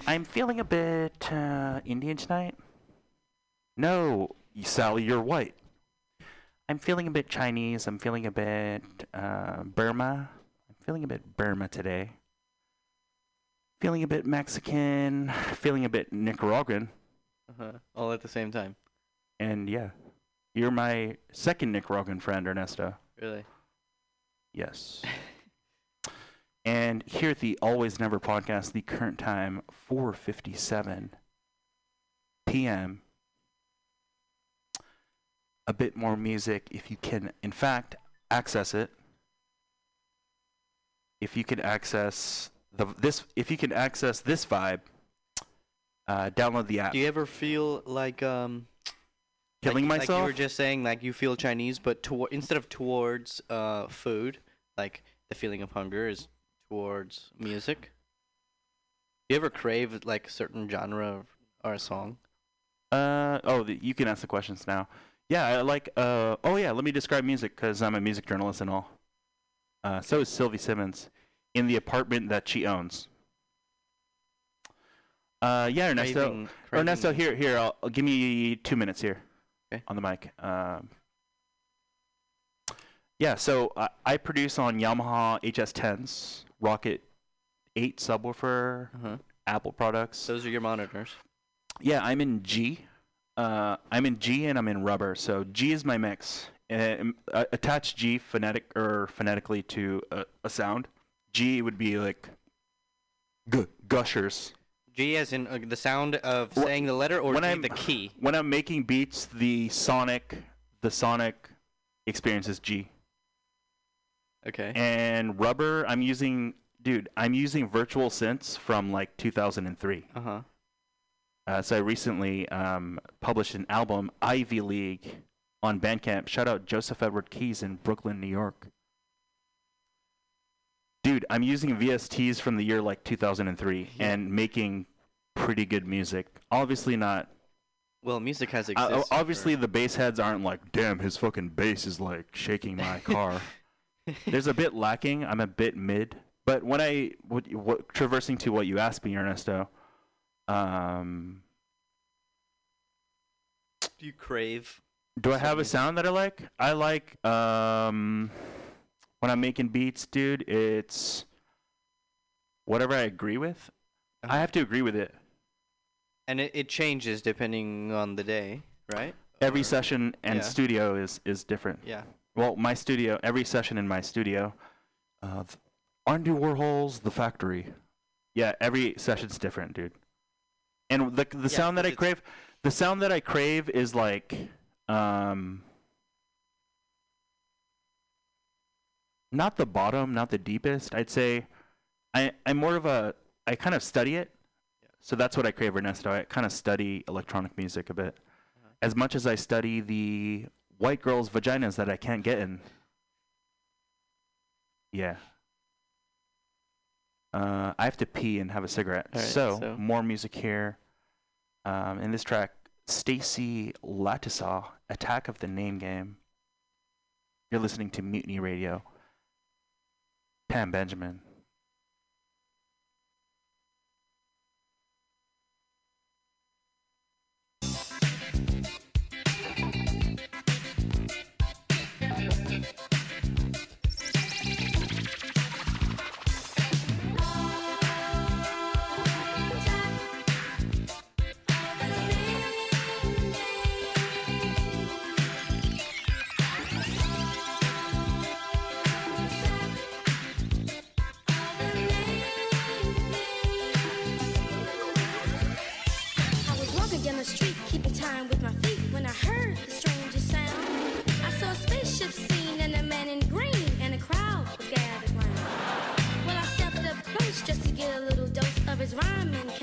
I'm feeling a bit uh, Indian tonight. No, Sally, you're white. I'm feeling a bit Chinese. I'm feeling a bit uh, Burma. I'm feeling a bit Burma today. Feeling a bit Mexican. Feeling a bit Nicaraguan. Uh huh. All at the same time. And yeah, you're my second Nicaraguan friend, Ernesto. Really? Yes. and here at the Always Never podcast, the current time 4:57 p.m. A bit more music if you can in fact access it. If you can access the this if you can access this vibe, uh, download the app. Do you ever feel like um Killing like, Like myself? you were just saying, like you feel Chinese, but to- instead of towards uh food, like the feeling of hunger is towards music. Do you ever crave like a certain genre of, or a song? Uh oh, the, you can ask the questions now. Yeah, I like. Uh oh yeah, let me describe music because I'm a music journalist and all. Uh, so is Sylvie Simmons in the apartment that she owns. Uh yeah, Ernesto. Craving- Ernesto, craving- here, here. I'll, I'll give me two minutes here. Okay. On the mic. Um. Yeah, so I, I produce on Yamaha HS10s, Rokit 8 subwoofer, Uh-huh. Apple products. Those are your monitors. Yeah, I'm in G. Uh, I'm in G and I'm in rubber. So G is my mix. And uh, attach G phonetic or phonetically to a, a sound. G would be like g- gushers. G as in uh, the sound of Wh- saying the letter, or when G I'm- the key. When I'm making beats, the sonic, the sonic experience is G. Okay. And rubber, I'm using, dude, I'm using virtual synths from like 2003. Uh-huh. Uh, so I recently um, published an album, Ivy League, on Bandcamp. Shout out Joseph Edward Keys in Brooklyn, New York. Dude, I'm using VSTs from the year like 2003 yeah. and making pretty good music. Obviously not. Well, music has uh, existed. Uh, obviously, for... the bass heads aren't like, damn, his fucking bass is like shaking my car. There's a bit lacking. I'm a bit mid. But when I what, what, traversing to what you asked me, Ernesto, um, do you crave? Do I have a sound that I like? I like um, when I'm making beats, dude. It's whatever I agree with. I uh-huh. have to agree with it. And it, it changes depending on the day, right? Every or, session and yeah. studio is is different. Yeah well, my studio, every session in my studio, uh, Andy Warhol's The Factory. Yeah, every session's different, dude. And the the yeah, sound that I crave, the sound that I crave is like, um, not the bottom, not the deepest. I'd say, I I'm more of a I kind of study it, yeah. so that's what I crave, Ernesto. I kind of study electronic music a bit, uh-huh. as much as I study the white girls' vaginas that I can't get in. Yeah. Uh, I have to pee and have a cigarette. Right, so, so, more music here. Um, in this track, Stacy Lattisaw, Attack of the Name Game. You're listening to Mutiny Radio. Pam Benjamin. rhyming.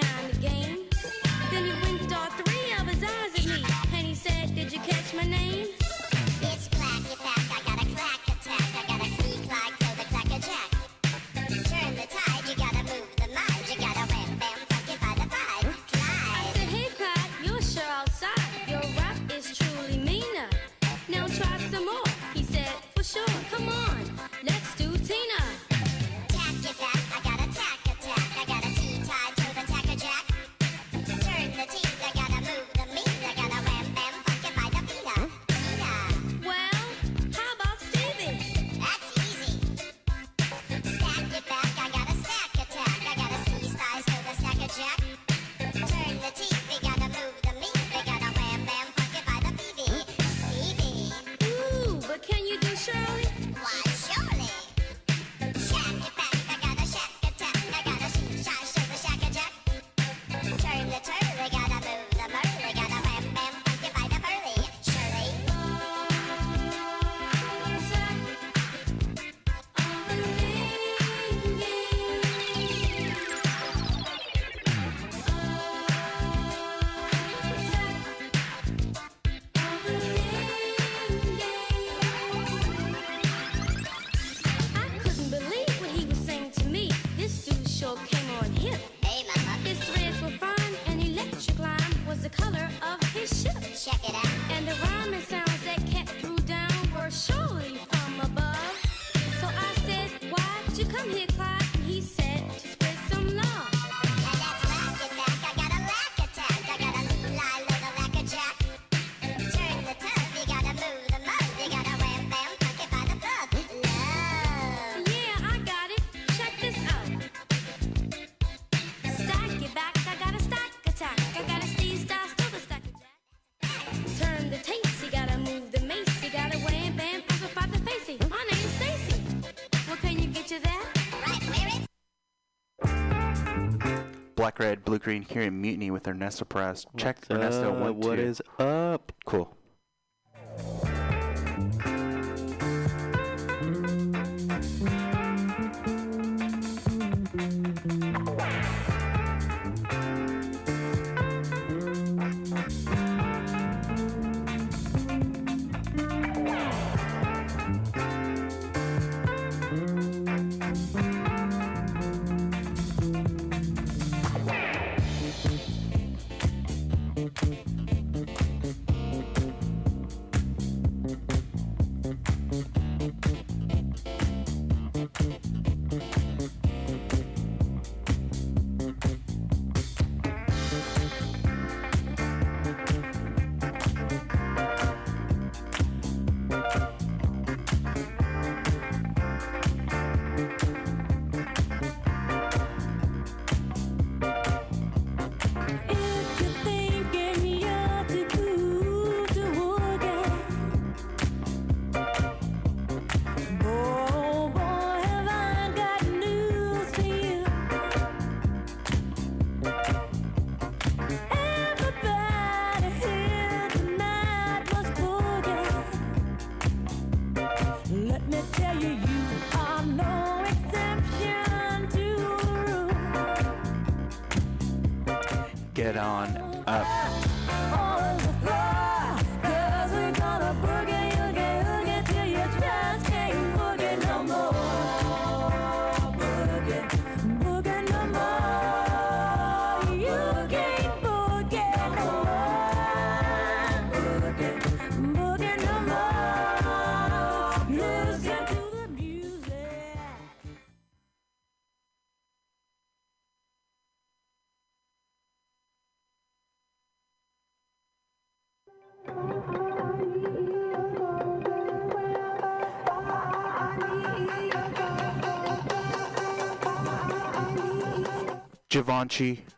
Blue Green here in Mutiny with Ernesto Press. Check What's Ernesto up? one two. What is up? Givenchy.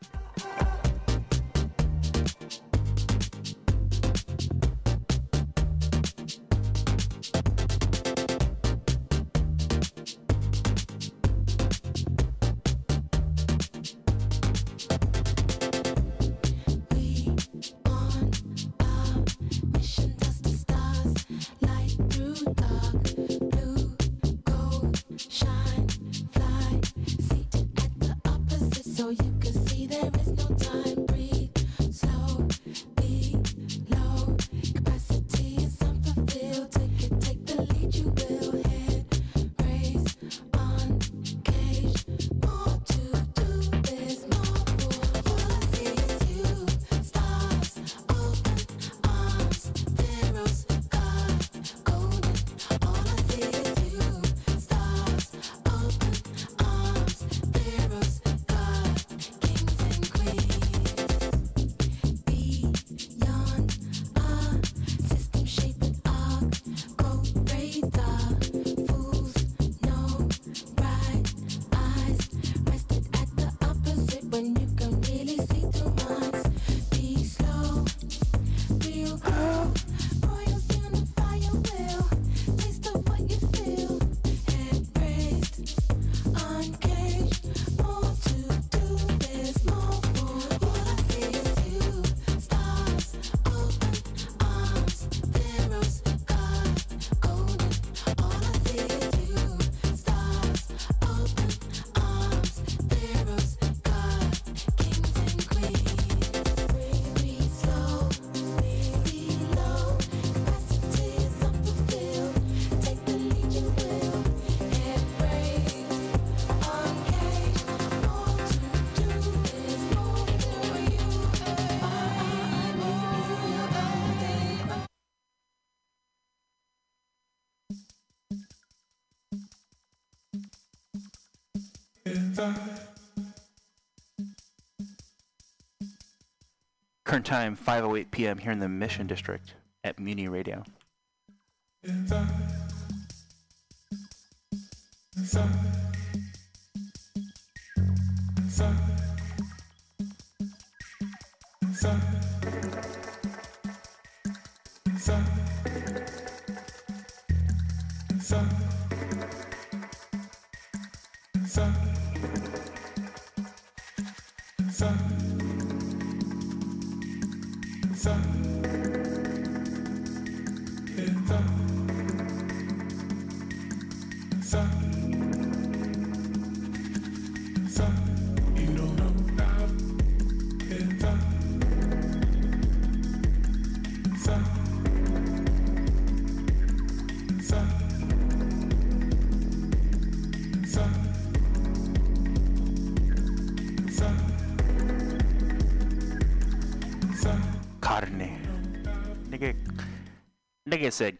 Current time 5:08 p.m. here in the Mission District at Mutiny Radio.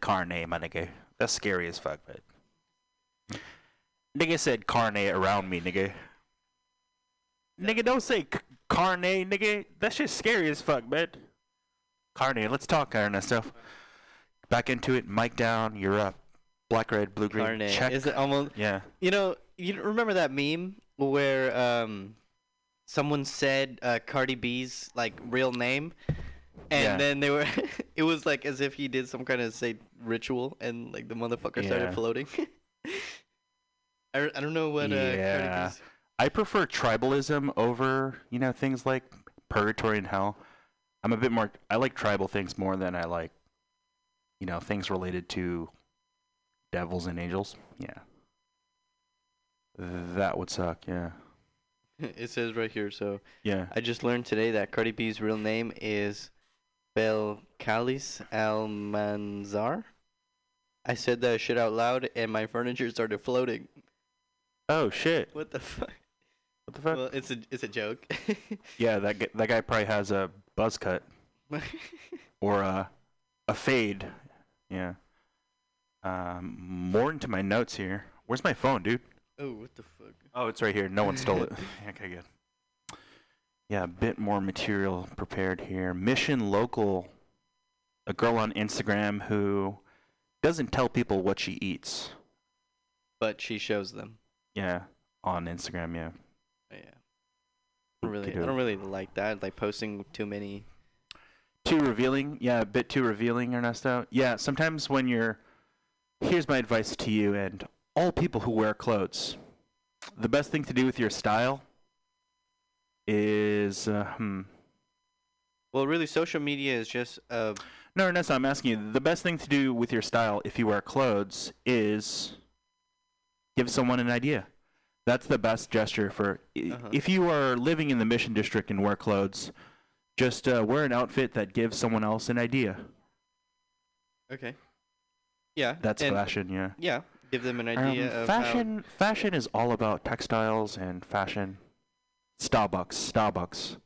Carne, my nigga. That's scary as fuck, but. Nigga said carne around me, nigga. Nigga, don't say c- carne, nigga. That shit's scary as fuck, man. Carne, let's talk, Ernesto. Back into it. Mic down. You're up. Black, red, blue, green. Carne. Check. Is it almost? Yeah. You know, you remember that meme where um, someone said uh, Cardi B's like real name, and Yeah. then they were, it was like as if he did some kind of say ritual, and like the motherfucker started floating. I, I don't know what uh, Yeah. I prefer tribalism over, you know, things like purgatory and hell. I'm a bit more. I like tribal things more than I like, you know, things related to devils and angels. Yeah. That would suck. Yeah. it says right here. So Yeah. I just learned today that Cardi B's real name is Belcalis Almanzar. I said that shit out loud, and my furniture started floating. Oh shit. What the fuck? What the fuck? Well, it's a it's a joke. yeah, that gu- that guy probably has a buzz cut or a a fade. Yeah. Um, more into my notes here. Where's my phone, dude? oh, what the fuck? Oh, it's right here. No one stole it. okay, good. Yeah, a bit more material prepared here. Mission Local, a girl on Instagram who doesn't tell people what she eats. But she shows them. Yeah, on Instagram, yeah. Oh, yeah. I don't really, I don't really like that. Like posting too many. Too revealing? Yeah, a bit too revealing, Ernesto. Yeah, sometimes when you're. Here's my advice to you and all people who wear clothes. The best thing to do with your style is. Uh, hmm. Well, really, social media is just uh, No, Ernesto, I'm asking you. The best thing to do with your style if you wear clothes is give someone an idea. That's the best gesture for. Uh-huh. If you are living in the Mission District and wear clothes, just uh, wear an outfit that gives someone else an idea. okay. Yeah. That's fashion, yeah. Yeah. Give them an Um, idea of how- fashion fashion is all about textiles and fashion. Starbucks, Starbucks.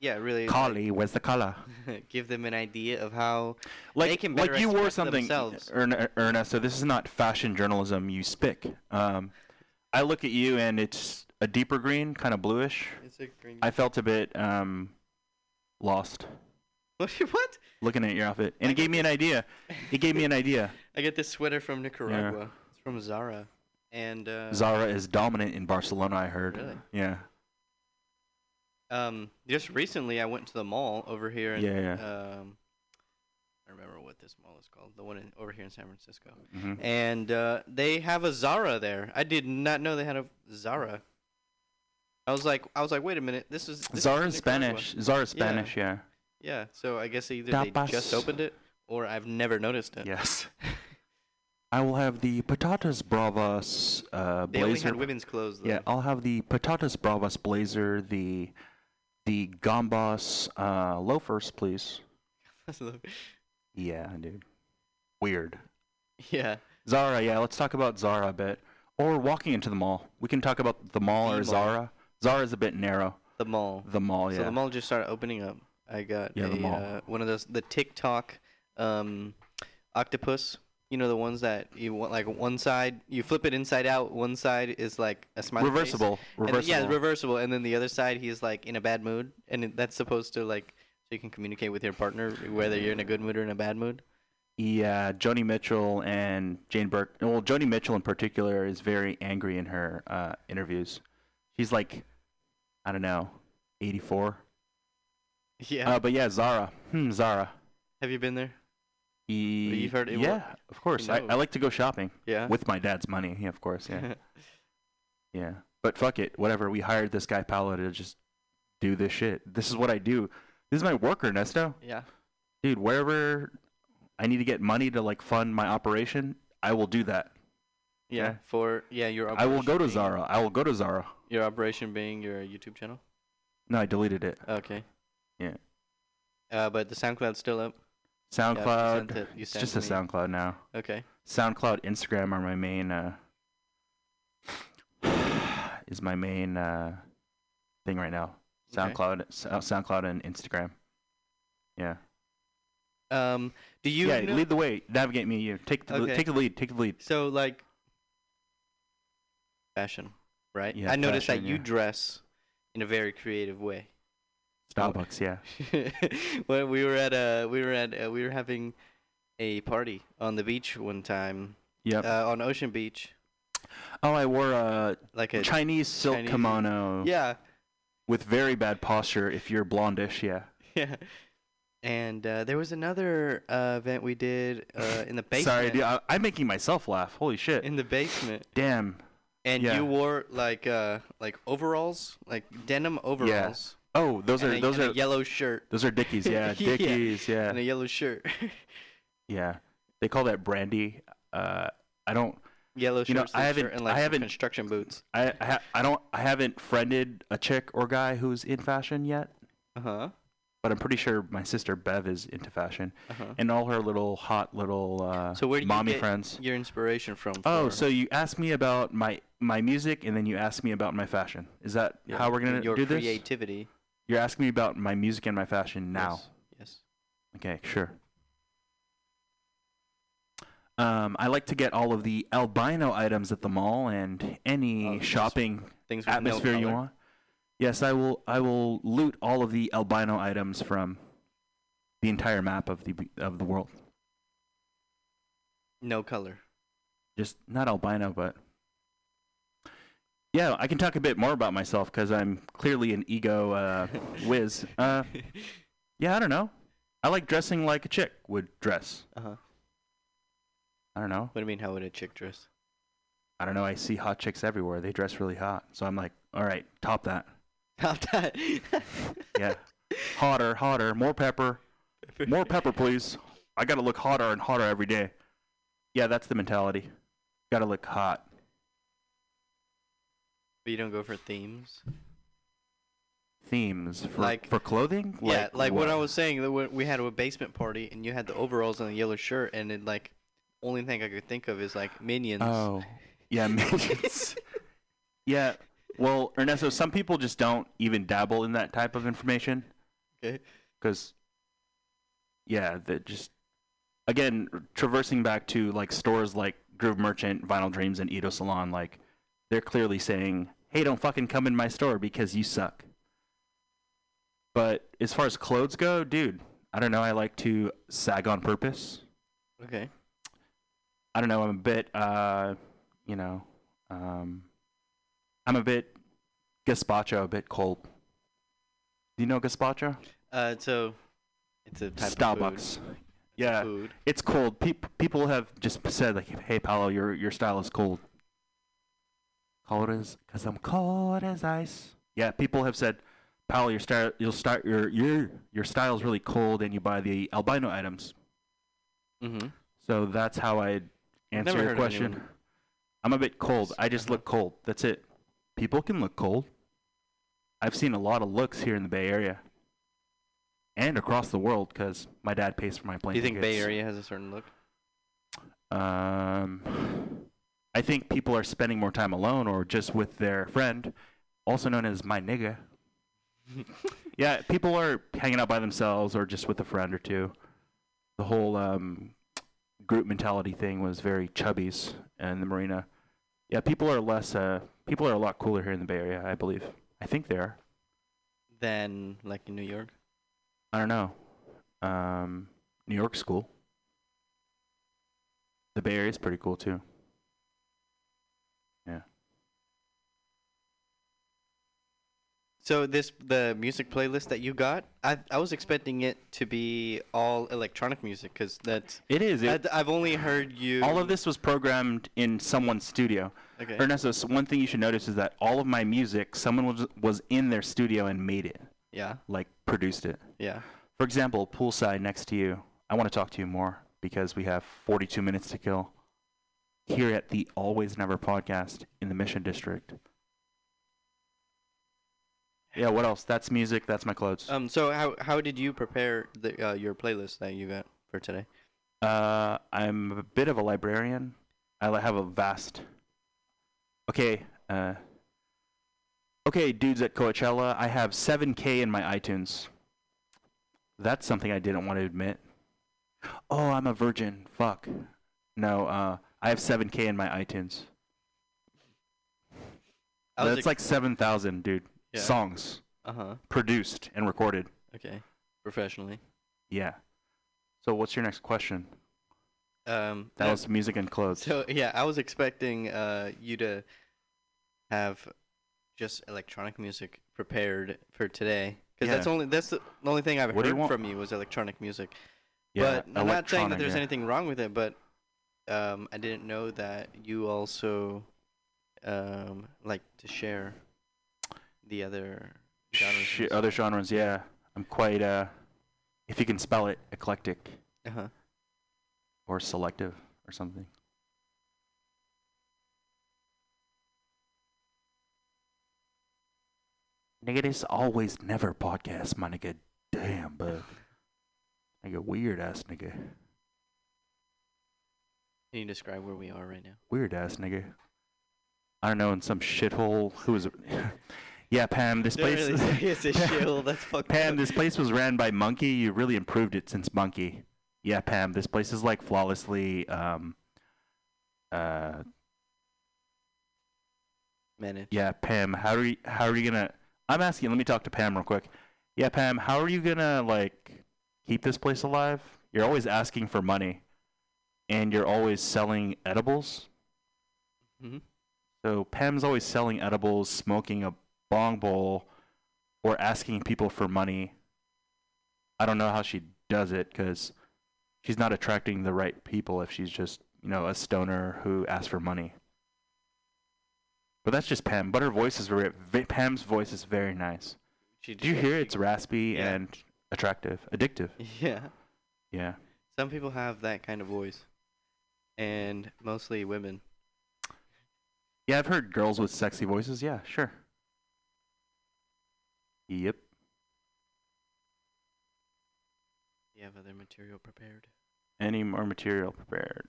Yeah, really. Collie, where's the color? give them an idea of how Like, they can better like you wore something, themselves. Ern- so This is not fashion journalism. You spick. Um, I look at you and it's a deeper green, kind of bluish. It's a green. I felt a bit um, lost what? what? looking at your outfit, and it gave me an idea. It gave me an idea. I get this sweater from Nicaragua. It's from Zara, and uh, Zara is dominant in Barcelona. I heard. Really? Yeah. Um, just recently I went to the mall over here. In, Yeah, yeah. Um, I remember what this mall is called. The one in, over here in San Francisco. hmm and uh, they have a Zara there. I did not know they had a Zara. I was like, I was like, wait a minute, this is this is Zara's Nicaragua. Spanish. Yeah. Spanish. Yeah. Yeah, so I guess either they just opened it or I've never noticed it. Yes. I will have the patatas bravas uh, They only blazer. had women's clothes though. yeah, I'll have the patatas bravas blazer, the the gambas uh, loafers, please. Yeah, dude. Weird. yeah. Zara, yeah, let's talk about Zara a bit. Or walking into the mall. We can talk about the mall The or mall. Zara. Zara's a bit narrow. The mall. The mall, yeah. So the mall just started opening up. I got Yeah, a, the mall. Uh, one of those the TikTok um, octopus. You know the ones that you want like one side you flip it inside out. One side is like a smiley face. reversible. And then- Reversible. yeah, reversible. And then the other side, he's like in a bad mood, and that's supposed to like so you can communicate with your partner whether you're in a good mood or in a bad mood. Yeah, Joni Mitchell and Jane Burke. Well, Joni Mitchell in particular is very angry in her uh, interviews. She's like, I don't know, 84. Yeah. Uh, but yeah, Zara. Hmm, Zara. Have you been there? E- you've heard it Yeah, of course. I. I like to go shopping Yeah. with my dad's money. Yeah, of course. Yeah, yeah. But fuck it, whatever. We hired this guy Paolo to just do this shit. This is what I do. This is my work, Ernesto. yeah. Dude, wherever I need to get money to like fund my operation, I will do that. Yeah. Okay. For yeah, your I will go to Zara. I will go to Zara. Your operation being your YouTube channel. No, I deleted it. Okay. Yeah. Uh, but the SoundCloud's still up. SoundCloud. sent it- you it's just a. SoundCloud now. Okay. SoundCloud, Instagram are my main. Uh, is my main uh, thing right now. Okay. SoundCloud, Sou- SoundCloud, and Instagram. Yeah. Um, do you yeah. know- Lead the way. Navigate me. You take the Okay. take the lead. Take the lead. so like fashion, right? Yeah, I noticed fashion, that you yeah. dress in a very creative way. Starbucks. Yeah. when we were at a we were at uh, we were having a party on the beach one time Yep. uh, on Ocean Beach, oh, I wore a like a Chinese silk Chinese- kimono yeah with very bad posture. If you're blondish, yeah. yeah. And uh, there was another uh, event we did uh, in the basement. Sorry, dude, I, I'm making myself laugh. Holy shit. in the basement, Damn. and Yeah. you wore like uh, like overalls, like denim overalls, Oh, those and are a, those are yellow shirt, those are Dickies. Yeah, Yeah, Dickies. Yeah. and a yellow shirt. Yeah, they call that brandy. Uh, I don't. Yellow You know, shirts, I haven't- shirt, and like I haven't- construction boots. I I, ha- I don't I haven't friended a chick or guy who's in fashion yet, Uh huh. but I'm pretty sure my sister Bev is into fashion, Uh huh. and all her little hot little uh, So where do you mommy get friends. your inspiration from? Oh, so you asked me about my my music, and then you asked me about my fashion. Is that yeah, how we're gonna your do this? creativity. You're asking me about my music and my fashion now. Yes. yes. Okay, sure. Um, I like to get all of the albino items at the mall and any Oh, shopping Things atmosphere no you want. Yes, I will. I will loot all of the albino items from the entire map of the of the world. No color. Just not albino, but yeah, I can talk a bit more about myself because I'm clearly an ego uh, whiz. Uh, yeah, I don't know. I like dressing like a chick would dress. Uh huh. I don't know. What do you mean? How would a chick dress? I don't know. I see hot chicks everywhere. They dress really hot. So I'm like, all right, top that. Top that. Yeah. hotter, hotter, more pepper. More pepper, please. I got to look hotter and hotter every day. Yeah, that's the mentality. Got to look hot. But you don't go for themes. Themes for Like- for clothing? yeah, like what I was saying. that We had a basement party, and you had the overalls and the yellow shirt, and it like only thing I could think of is like minions. Oh. Yeah, midgets. yeah. Well, Ernesto, some people just don't even dabble in that type of information. Okay. because yeah that just again traversing back to like stores like groove merchant vinyl dreams and Edo salon like they're clearly saying hey don't fucking come in my store because you suck but as far as clothes go dude i don't know i like to sag on purpose Okay. i don't know i'm a bit uh you know um i'm a bit gazpacho a bit cold do you know gazpacho Uh, so it's a type Starbucks. of food. Yeah, Food. it's cold. Peop people have just said like, "Hey, Paolo, your your style is cold." Cold as, cause I'm cold as ice. Yeah, people have said, "Paolo, your style, you'll start your your your style is really cold, and you buy the albino items." Mm-hmm. So that's how I answer never your question. I'm a bit cold. I just look cold. That's it. People can look cold. I've seen a lot of looks here in the Bay Area. And across the world, because my dad pays for my plane Do you think Bay. Area has a certain look? Um, I think people are spending more time alone or just with their friend, also known as my nigga. yeah, people are hanging out by themselves or just with a friend or two. The whole um, group mentality thing was very chubbies in the marina. Yeah, people are less. Uh, people are a lot cooler here in the Bay Area, I believe. I think they are. Than like in New York. I don't know. Um, New York's cool. The Bay Area's pretty cool too. Yeah. So this the music playlist that you got, I I was expecting it to be all electronic music because that's It is. It, I've only heard you. all of this was programmed in someone's studio. Okay. Ernesto, s- one thing you should notice is that all of my music, someone was was in their studio and made it, Yeah. like produced it. Yeah. For example, poolside next to you. I want to talk to you more because we have 42 minutes to kill here at the Always Never podcast in the Mission District. Yeah, what else? That's music. That's my clothes. Um. So how how did you prepare the uh, your playlist that you got for today? Uh, I'm a bit of a librarian. I have a vast. Okay. Uh. Okay, dudes at Coachella, I have 7K in my iTunes. That's something I didn't want to admit. Oh, I'm a virgin. Fuck. No. Uh, I have 7K in my iTunes. That's like 7,000, dude. Yeah. Songs Uh huh. produced and recorded. Okay. Professionally. Yeah. So, what's your next question? Um. That no, was music and clothes. So yeah, I was expecting uh you to have just electronic music prepared for today because that's only that's the only thing I've What you heard from you was electronic music. yeah, but I'm not saying that there's yeah. anything wrong with it, but um, I didn't know that you also um, like to share the other genres? Sh other genres, yeah. I'm quite, uh, if you can spell it, eclectic. Uh huh. Or selective or something. Nigga, this always never podcast, my nigga. Damn, bud. nigga, weird ass nigga. Can you describe where we are right now? Weird ass nigga. I don't know, in some shithole. Who is it? yeah, Pam. This place. really it's a shithole, that's fucked Pam, up. this place was ran by Monkey. You really improved it since Monkey. Yeah, Pam. This place is like flawlessly. Um. Uh. Manage. Yeah, Pam. How are you? How are you gonna? I'm asking. Let me talk to Pam real quick. Yeah, Pam. How are you gonna like keep this place alive? You're always asking for money, and you're always selling edibles. hmm So Pam's always selling edibles, smoking a bong bowl, or asking people for money. I don't know how she does it because she's not attracting the right people if she's just, you know, a stoner who asks for money. But that's just Pam. But her voice is very, ve- Pam's voice is very nice. She Do you hear it? It's raspy Yeah. and attractive, addictive. Yeah. Yeah. Some people have that kind of voice, and mostly women. Yeah, I've heard girls with sexy voices. Yeah, sure. Yep. You have other material prepared. Any more material prepared?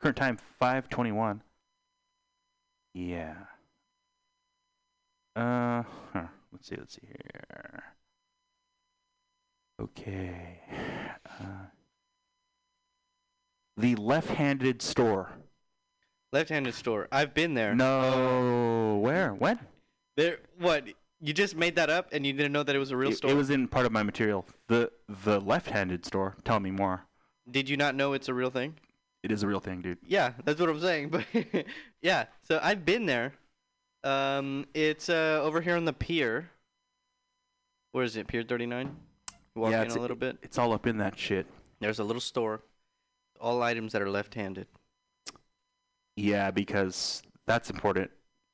Current time 521. Yeah. Uh, huh. let's see, let's see here. Okay. Uh, the left-handed store. Left-handed store. I've been there. No, where? When? There. What? You just made that up, and you didn't know that it was a real It, store. it was in part of my material. The the left-handed store. Tell me more. Did you not know it's a real thing? It is a real thing, dude. Yeah, that's what I'm saying. But yeah, so I've been there. Um, it's uh over here on the pier. Where is it? Pier 39. Walk yeah, in it's a little bit. It's all up in that shit. There's a little store. All items that are left-handed. Yeah, because that's important.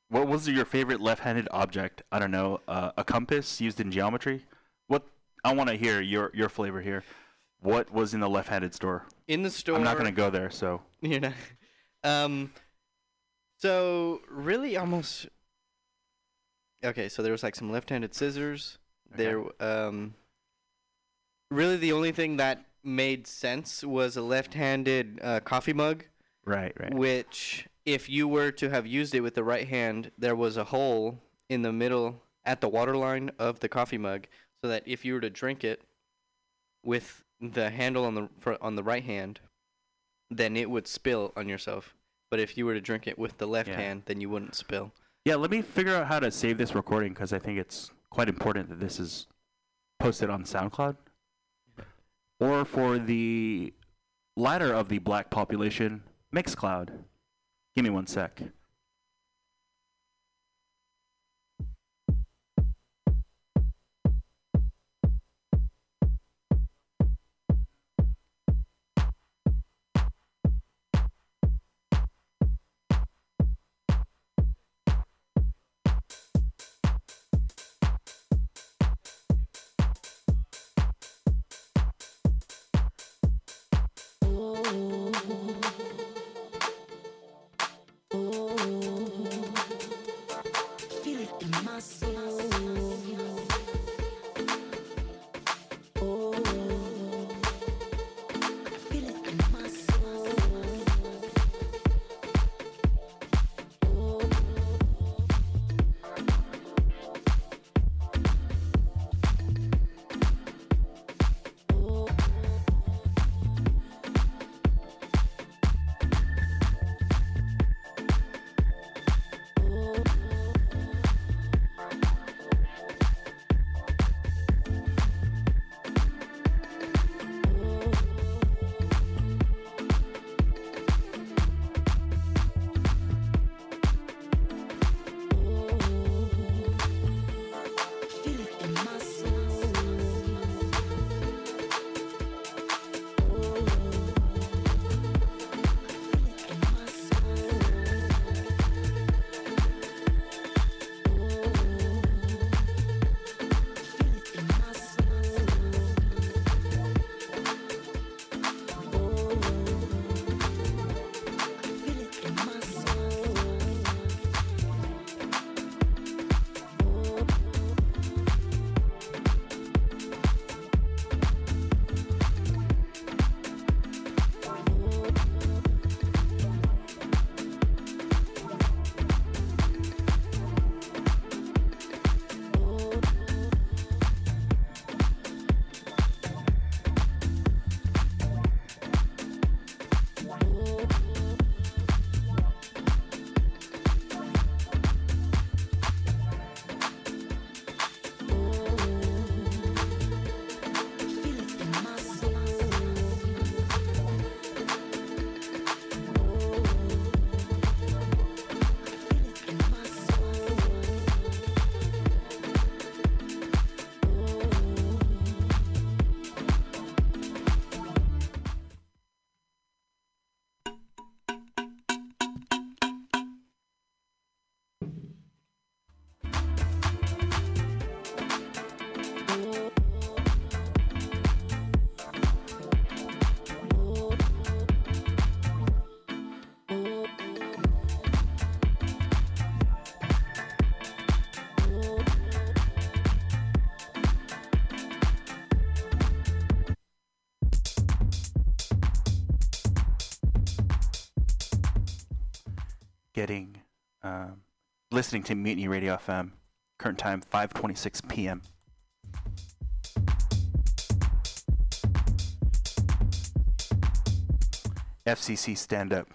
What was your favorite left-handed object? I don't know. Uh, a compass used in geometry. What? I want to hear your your flavor here. What was in the left-handed store? In the store. I'm not gonna go there. So You're not. Um. So really, almost. Okay, so there was like some left-handed scissors. There, um. Really, the only thing that made sense was a left-handed uh, coffee mug, right, right. which, if you were to have used it with the right hand, there was a hole in the middle at the water line of the coffee mug, so that if you were to drink it with the handle on the fr- on the right hand, then it would spill on yourself. But if you were to drink it with the left Yeah. hand, then you wouldn't spill. Yeah, let me figure out how to save this recording because I think it's quite important that this is posted on SoundCloud. Or for the latter of the black population, Mixcloud. Give me one sec. Um, listening to Mutiny Radio FM. Current time 5:26 p.m. FCC stand up.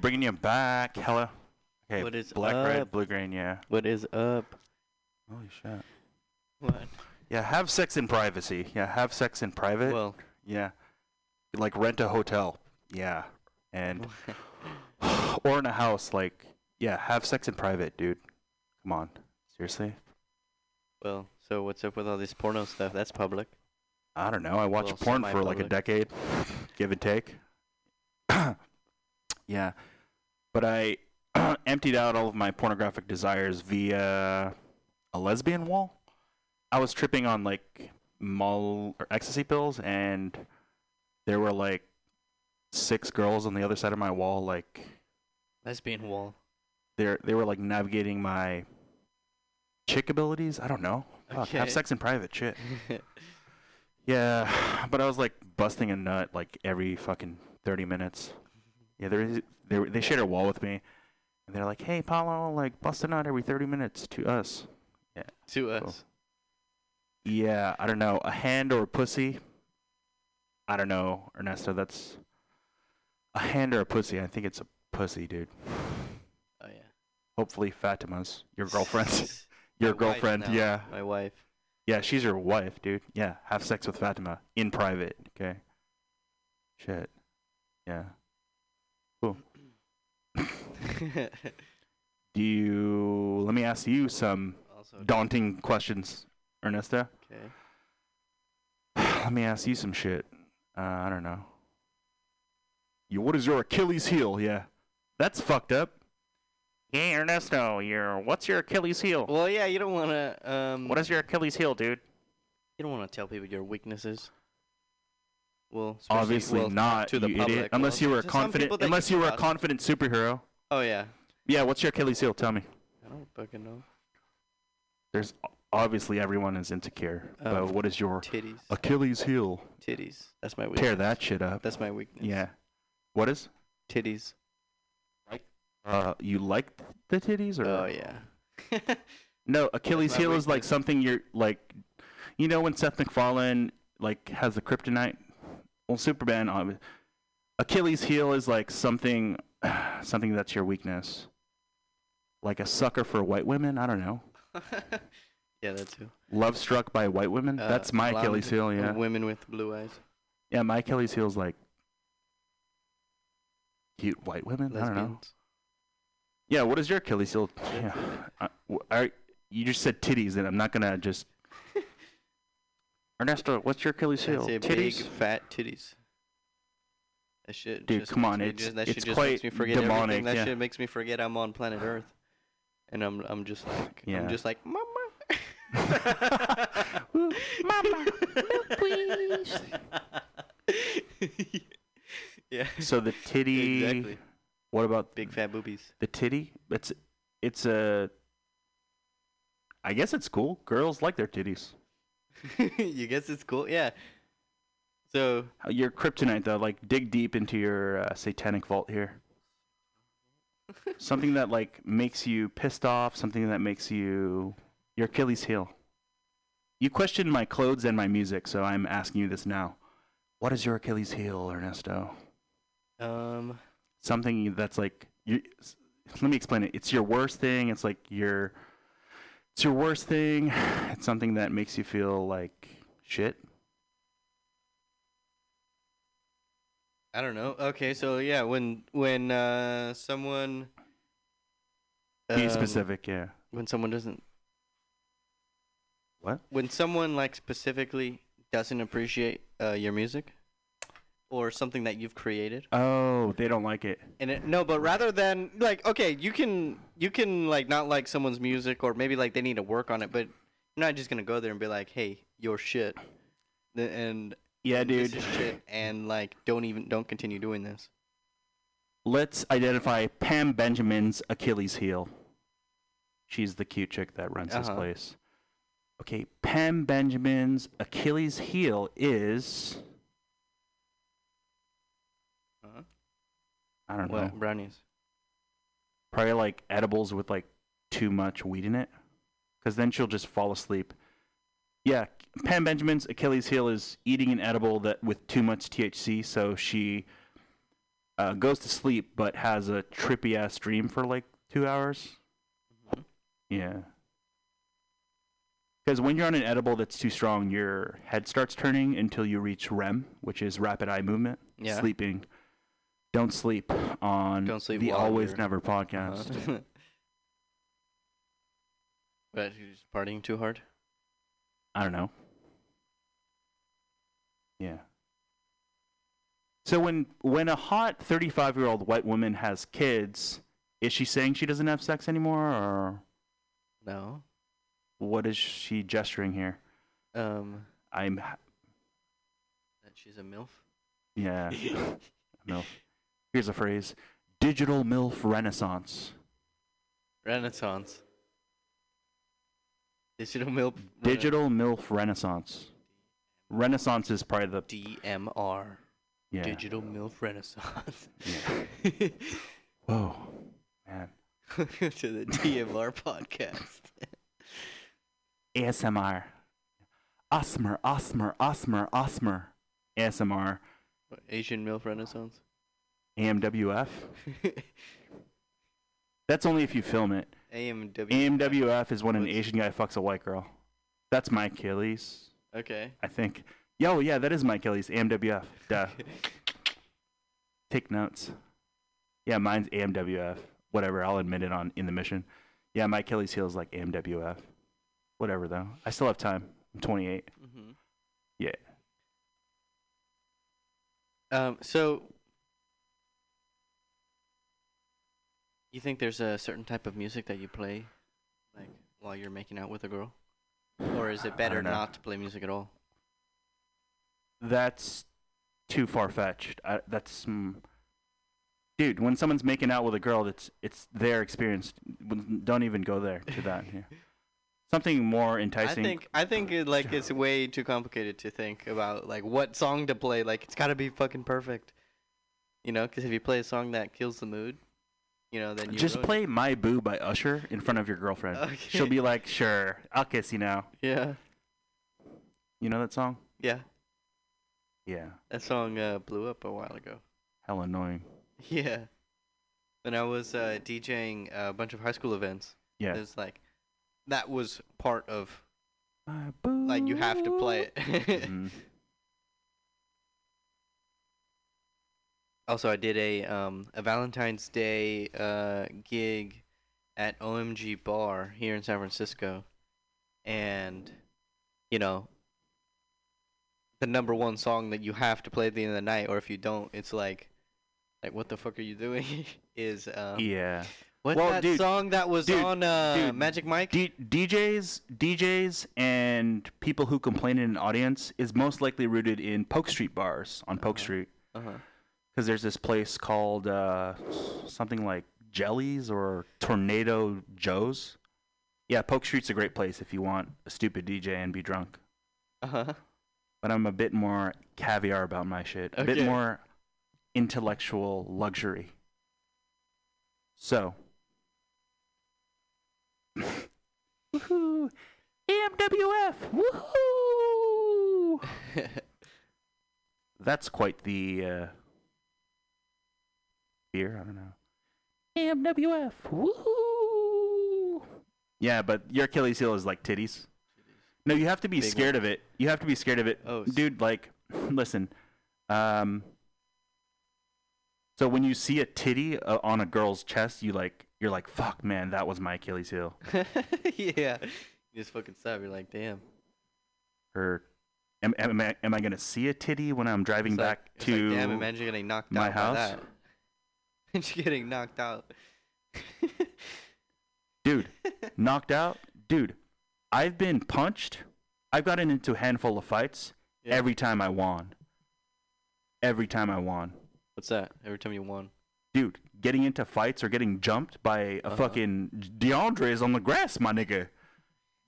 Bringing you back. Hello. Okay, What is black, red, blue, green. Yeah. What is up? Holy shit. What? Yeah, have sex in privacy. Yeah, have sex in private. Well, yeah, like rent a hotel. Yeah, and or in a house. Like, yeah, have sex in private, dude. Come on, seriously. well. So what's up with all this porno stuff? That's public. I don't know. I watched Well, porn for like a decade, give and take. yeah, but I emptied out all of my pornographic desires via a lesbian wall. I was tripping on like mall or ecstasy pills, and there were like six girls on the other side of my wall. Like Lesbian wall. they they were like navigating my chick abilities. I don't know. Fuck, have sex in private. Shit. Yeah, but I was like busting a nut like every fucking thirty minutes. Yeah, they they they shared a wall with me, and they're like, "Hey, Paulo, like bust a nut every thirty minutes to us." Yeah. to us. Yeah, I don't know, a hand or a pussy. I don't know, Ernesto. That's a hand or a pussy. I think it's a pussy, dude. Oh yeah. Hopefully, Fatima's your girlfriend. your My wife girlfriend, yeah, My wife. yeah, she's your wife, dude. Yeah, have sex with Fatima in private. Okay. Shit. Yeah. Do you? Let me ask you some also. daunting questions, Ernesto. Okay. Let me ask you some shit. Uh, I don't know. You, what is your Achilles heel? Yeah, that's fucked up. Hey Ernesto, your what's your Achilles heel? Well, yeah, you don't want to. Um, What is your Achilles heel, dude? You don't want to tell people your weaknesses. Well, Obviously well, not, to the you public. idiot. Unless Well, you were a confident, unless you were a confident superhero. Oh yeah. Yeah, what's your Achilles heel? Tell me. I don't fucking know. There's obviously everyone is insecure, Um, but what is your Titties. Achilles heel? Titties. That's my weakness. Tear that shit up. That's my weakness. Yeah. What is? Titties. Like uh, you like the titties or? Oh yeah. No, Achilles heel is like something you're like, you know, when Seth MacFarlane like has the kryptonite. Well, Superman. obvi- Achilles heel is like something, something that's your weakness. Like a sucker for white women. I don't know. yeah, that too. Love struck by white women. Uh, that's my Achilles heel. Yeah. Women with blue eyes. Yeah, my Achilles heel is like cute white women. I don't know. Yeah, what is your Achilles heel? Yeah, uh, w- I- you just said titties, and I'm not gonna just. Ernesto, what's your Achilles heel? Titties. big fat titties. That shit. Dude, just come on, it's- just, that it's shit just quite makes me forget demonic, everything. That yeah. shit makes me forget I'm on planet Earth, and I'm I'm just like Yeah. I'm just like mama. Mama, please. yeah. So the titty. Exactly. What about Big fat boobies. the titty? It's it's a. I guess it's cool. Girls like their titties. you guess it's cool? Yeah. So Your kryptonite, though, like dig deep into your uh, satanic vault here. something that like makes you pissed off. Something that makes you your Achilles heel. You questioned my clothes and my music, so I'm asking you this now. What is your Achilles heel, Ernesto? um Something that's like you. Let me explain it. It's your worst thing. It's like your. It's your worst thing. It's something that makes you feel like shit. I don't know. Okay, so yeah, when when uh someone Be um, specific, yeah. when someone doesn't What? when someone like specifically doesn't appreciate uh, your music or something that you've created Oh, they don't like it. and it, no but rather than like okay you can you can like not like someone's music or maybe like they need to work on it but you're not just gonna go there and be like hey your shit and Yeah, this dude. is shit and like don't even don't continue doing this Let's identify Pam Benjamin's Achilles heel. She's the cute chick that runs this Uh-huh. place. Okay, Pam Benjamin's Achilles heel is uh-huh. I don't well know. brownies Probably like edibles with like too much weed in it. Cuz then she'll just fall asleep. Yeah, Pam Benjamin's Achilles heel is eating an edible that with too much THC, so she uh, goes to sleep but has a trippy ass dream for like 2 hours. Mhm. Yeah. Because when you're on an edible that's too strong, your head starts turning until you reach REM, which is rapid eye movement. Yeah. Sleeping. Don't sleep on Don't sleep the Always Never podcast. Uh-huh. but you're partying too hard I don't know. Yeah. So when when a hot 35 year old white woman has kids, Is she saying she doesn't have sex anymore, or No. what is she gesturing here? Um, I'm, ha- that she's a milf. yeah, MILF. Here's a phrase: digital MILF renaissance. Renaissance. Digital milf. Digital MILF renaissance. Renaissance is probably the DMR. yeah. Digital milf renaissance. Yeah. Whoa, man. to the DMR podcast. ASMR. Osmer, Osmer, Osmer, Osmer. ASMR. What, Asian milf renaissance. AMWF. That's only if you film it. AMW. AMWF is when an What's- Asian guy fucks a white girl. That's my Achilles, Okay. I think. Yo, yeah, that is my Achilles. AMWF. Duh. Take notes. Yeah, mine's AMWF. Whatever, I'll admit it on in the mission. Yeah, my Achilles heel is like AMWF. Whatever though. I still have time. I'm 28. hmm Yeah. Um. So. You think there's a certain type of music that you play, like while you're making out with a girl, or is it better don't to play music at all? That's too far fetched. That's mm, dude. When someone's making out with a girl, it's it's their experience. Don't even go there to that. Yeah. Something more enticing. I think I think it, like it's way too complicated to think about like what song to play. Like it's got to be fucking perfect, you know? Because if you play a song that kills the mood, you know, then you Just ruin it. play "My Boo" by Usher in front of your girlfriend. She'll be like, "Sure, I'll kiss you now." Yeah, You know that song? yeah. Yeah. That song uh, blew up a while ago. Hell annoying. Yeah. When I was uh, DJing a bunch of high school events, Yeah. it's like that was part of My boo. like you have to play it. Mhm. Also, I did a um a Valentine's Day uh gig at OMG Bar here in San Francisco, and you know the number one song that you have to play at the end of the night, or if you don't, it's like like what the fuck are you doing? is um Yeah. what's Well, that dude, song that was dude, on uh dude, Magic Mike? D- DJs, DJs, and people who complain in an audience is most likely rooted in Polk Street bars on Polk Uh-huh. Street. uh huh. Because there's this place called uh, something like Jellies or Tornado Joe's. Yeah, Polk Street's a great place if you want a stupid DJ and be drunk. Uh huh. But I'm a bit more caviar about my shit. A bit more intellectual luxury. So. Woohoo! AMWF! Woohoo! That's quite the uh, beer. I don't know. MWF. Woohoo! Yeah, but your Achilles heel is like titties. No, you have to be Big scared of it. You have to be scared of it, Oh, dude. Like, listen. Um. So when you see a titty uh, on a girl's chest, you like you're like, fuck, man, that was my Achilles heel. yeah. You just fucking stop. You're like, damn. Her, am, am, I, am I gonna see a titty when I'm driving It's back it's to? like, damn, imagine getting knocked my out house? By that. Getting knocked out. dude, knocked out, dude. I've been punched. I've gotten into a handful of fights Yeah. every time I won. Every time I won, What's that? Every time you won. dude. Getting into fights or getting jumped by a Uh-huh. fucking DeAndre is on the grass, my nigga.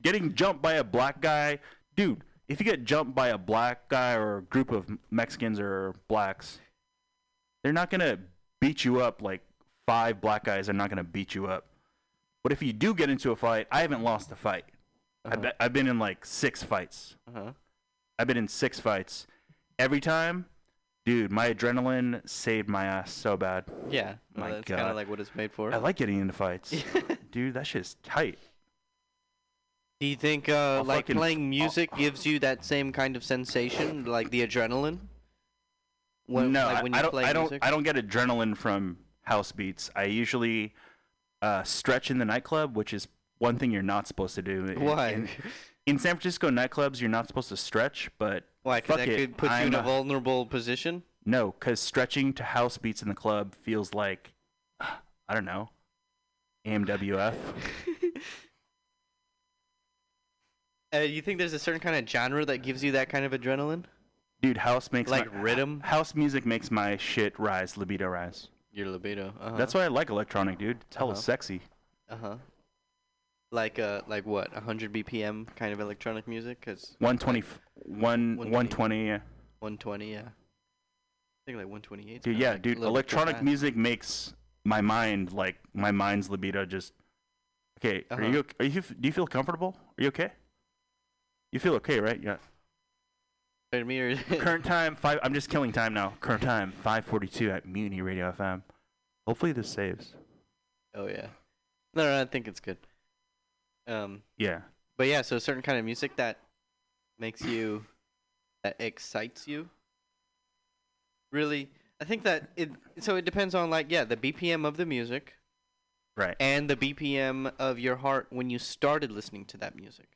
Getting jumped by a black guy, dude. If you get jumped by a black guy or a group of Mexicans or blacks, they're not gonna beat you up like five black guys are not gonna beat you up. But if you do get into a fight, I haven't lost a fight. I Uh-huh. bet I've been in like six fights. Uh huh. I've been in six fights. Every time, dude, my adrenaline saved my ass so bad. Yeah. Well, My that's kind of like what it's made for. I like getting into fights. dude, that shit's tight. Do you think uh, like fucking- playing music gives you that same kind of sensation, like the adrenaline? When, no, like I- when I, you don't. play I don't. music? I don't get adrenaline from house beats. I usually uh, stretch in the nightclub, which is one thing you're not supposed to do. Why? In, in San Francisco nightclubs, you're not supposed to stretch, but Why? Because that it, could put you in a a- vulnerable position. no, because stretching to house beats in the club feels like I don't know. AMWF. Uh, you think there's a certain kind of genre that gives you that kind of adrenaline? Dude, house makes Like my, rhythm? House music makes my shit rise, libido rise. Your libido. Uh-huh. That's why I like electronic, dude. It's hella Uh-huh. sexy. Uh huh. Like uh, like what? 100 BPM kind of electronic music? Cause 120, f- one, 120. 120. yeah. 120, yeah. I think like 128. Dude, yeah, like dude. little bit too Electronic music makes my mind like my mind's libido just. Okay, are Uh-huh. you? Are you? Do you feel comfortable? Are you okay? You feel okay, right? Yeah. Pardon me, Current time five. I'm just killing time now. Current time 5:42 at Mutiny Radio FM. Hopefully this saves. oh yeah. No, no, I think it's good. Um, Yeah. but yeah, so a certain kind of music that makes you, that excites you. Really, I think that it. So it depends on like yeah, the BPM of the music Right. and the BPM of your heart when you started listening to that music.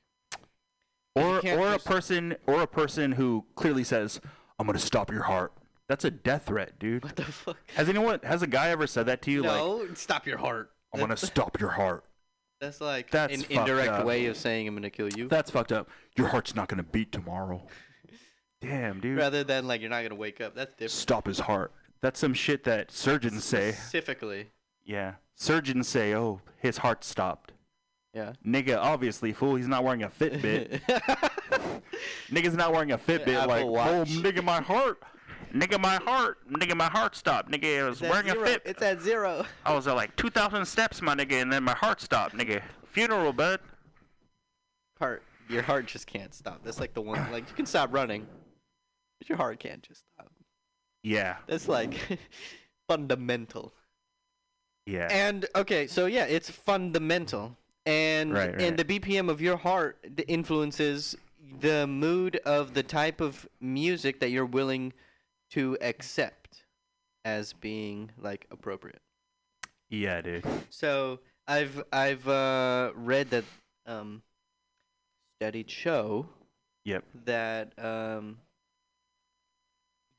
Or or a person or a person who clearly says, "I'm gonna stop your heart." That's a death threat, dude. What the fuck? Has anyone? Has a guy ever said that to you? Like, no, stop your heart. I'm gonna stop your heart. That's like That's an indirect up. way of saying I'm gonna kill you, That's fucked up. Your heart's not gonna beat tomorrow. Damn, dude. rather than like you're not gonna wake up. That's different. Stop his heart. That's some shit that surgeons say. Specifically, Yeah. Surgeons say, "Oh, his heart stopped." Yeah. Nigga, obviously, fool. He's not wearing a Fitbit. Nigga's not wearing a Fitbit. Apple like, oh, nigga, my heart. Nigga, my heart. Nigga, my heart stopped. Nigga, I was wearing a Fit. It's at zero. I was at like 2,000 steps, my nigga, and then my heart stopped, nigga. Funeral, bud. Heart, your heart just can't stop. That's like the one. Like you can stop running, but your heart can't just stop. Yeah. That's like fundamental. Yeah. And okay, so yeah, it's fundamental, and Right, and the BPM of your heart influences the mood of the type of music that you're willing to accept as being like appropriate. yeah, dude. So I've I've uh, read that um, studied show Yep. that um,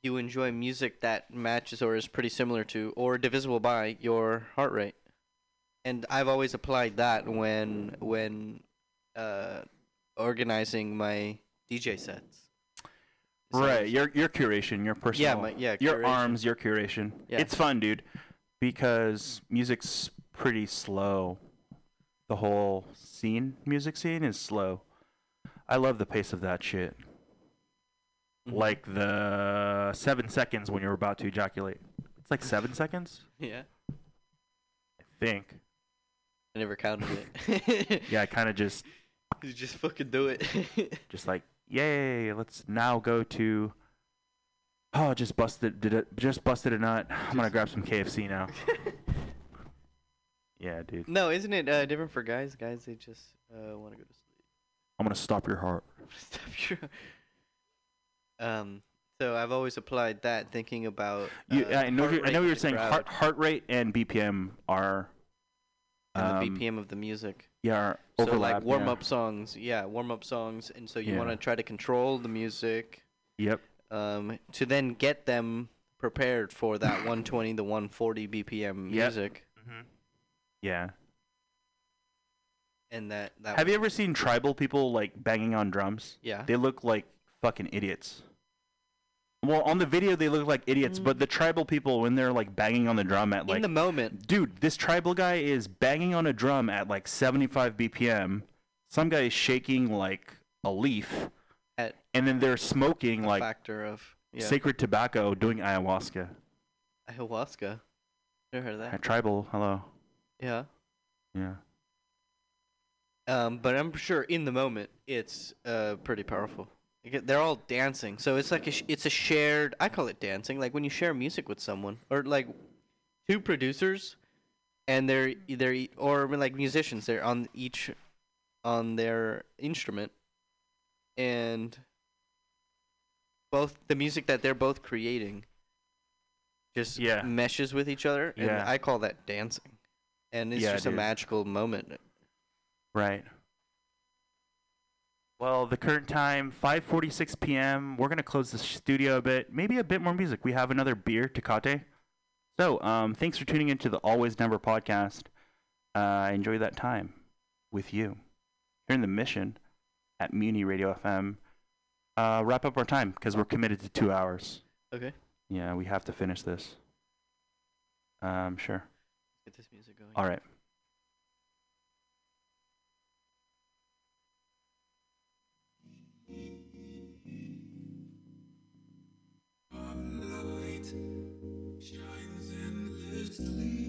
you enjoy music that matches or is pretty similar to or divisible by your heart rate. And I've always applied that when when uh, organizing my DJ sets. So- Right, your your curation, your personal, my- yeah, your arms, your curation. Yeah. It's fun, dude, because music's pretty slow. The whole scene, music scene, is slow. I love the pace of that shit. Mhm. Like the seven seconds when you're about to ejaculate. It's like seven seconds, yeah, I think. I never counted it. Yeah, I kind of just, you just fucking do it. just like, yay! Let's now go to. Oh, just busted, did it? Just busted a nut. I'm gonna grab some KFC now. Yeah, dude. no, isn't it uh, different for guys? Guys, they just uh, want to go to sleep. I'm gonna stop your heart. Stop your. Um. So I've always applied that, thinking about. You, uh, I know. I know you're saying heart, heart rate and BPM are. And um, the BPM of the music. Yeah, are So like warm yeah. up songs, yeah, warm up songs, and so you Yeah. want to try to control the music, Yep. um, to then get them prepared for that 120 to 140 BPM Yep. music, Mm-hmm. Yeah. and that that. Have you ever seen tribal people like banging on drums? Yeah. They look like fucking idiots. Well, on the video they look like idiots, but the tribal people when they're like banging on the drum at like in the moment. dude, this tribal guy is banging on a drum at like 75 BPM. Some guy is shaking like a leaf, At and then they're smoking a like factor of yeah. sacred tobacco, doing ayahuasca. ayahuasca. Never heard of that. At tribal, hello. Yeah. Yeah. Um, but I'm sure in the moment it's uh pretty powerful. They're all dancing, so it's like a sh- it's a shared. I call it dancing, like when you share music with someone, or like two producers, and they're either or like musicians. They're on each on their instrument, and both the music that they're both creating just Yeah. meshes with each other, and Yeah. I call that dancing. And it's Yeah, just a magical moment. Right. Well, the current time, 5:46 p.m. We're gonna close the studio a bit, maybe a bit more music. We have another beer, Tecate. So, um, thanks for tuning into the Always Never podcast. uh, I enjoy that time with you. Here in the mission at Mutiny Radio FM, uh, wrap up our time because we're committed to two hours. Okay. Yeah, we have to finish this. Um, sure. Get this music going. All right. Brunei.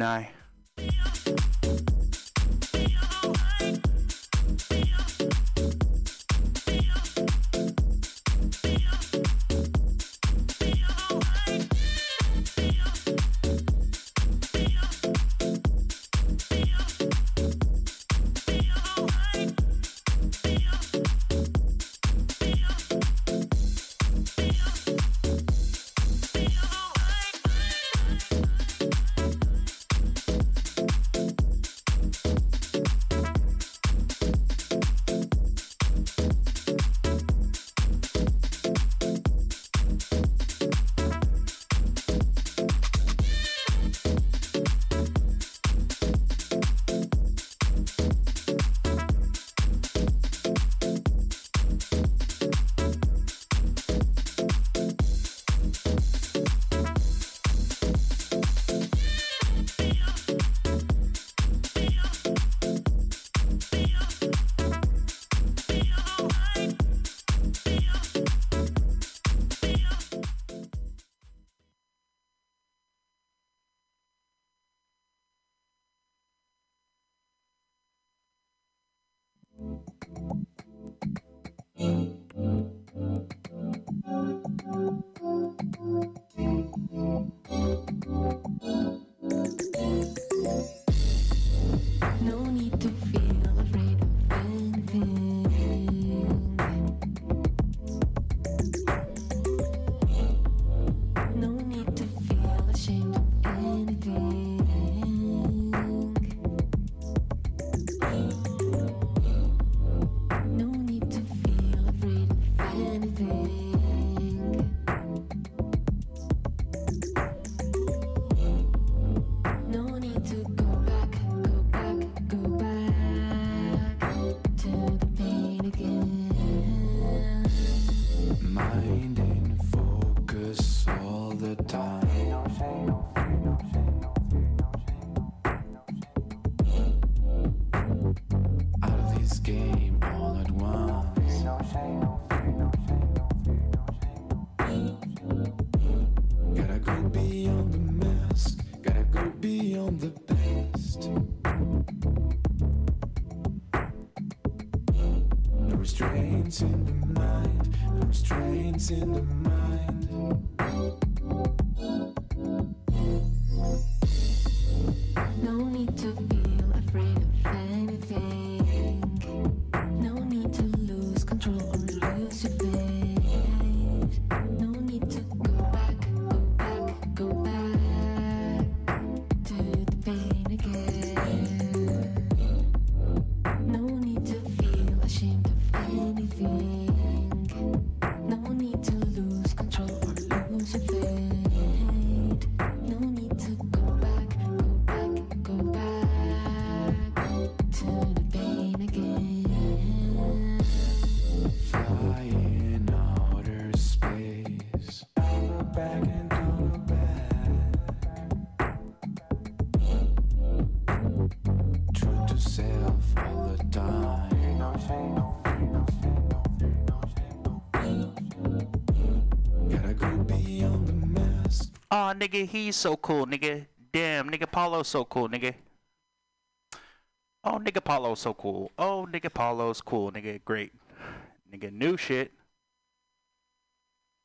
The restraints Nigga, he's so cool, nigga. Damn, nigga, Paulo's so cool, nigga. Oh, nigga, Paulo's so cool. Oh, nigga, Paulo's cool, nigga. Great. Nigga, new shit.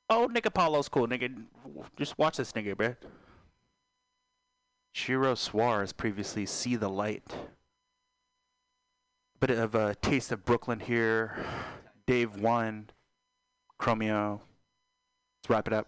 Oh, nigga, Paulo's cool, nigga. Just watch this nigga, bruh. Shiro Suarez previously See the Light. Bit of a taste of Brooklyn here. Dave 1. Chromeo. Let's wrap it up.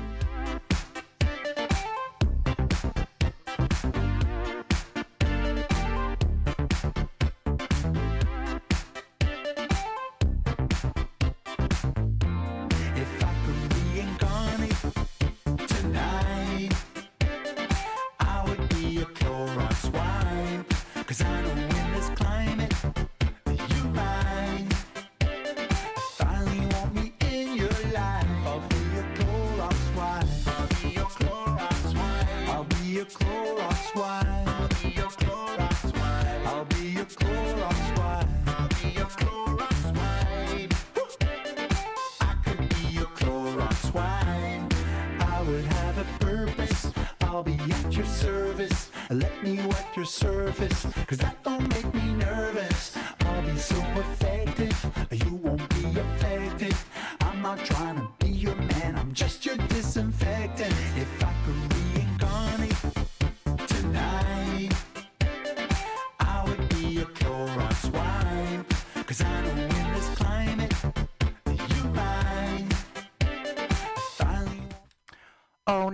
your service. Let me wet your surface.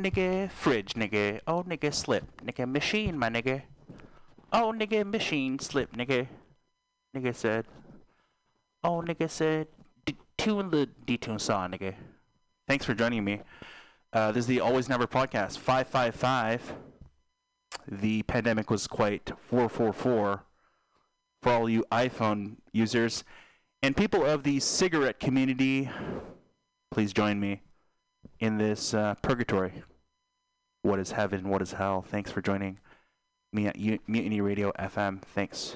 Nigga, fridge, nigga. Oh, nigga, slip. Nigga, machine, my nigga. Oh, nigga, machine, slip, nigga. Nigga said. Oh, nigga said. Tune the detune saw, nigga. Thanks for joining me. Uh, this is the Always Never podcast. 555. The pandemic was quite 444 for all you iPhone users. And people of the cigarette community, please join me in this uh, purgatory. What is heaven? What is hell? Thanks for joining me at U- Mutiny Radio FM. Thanks.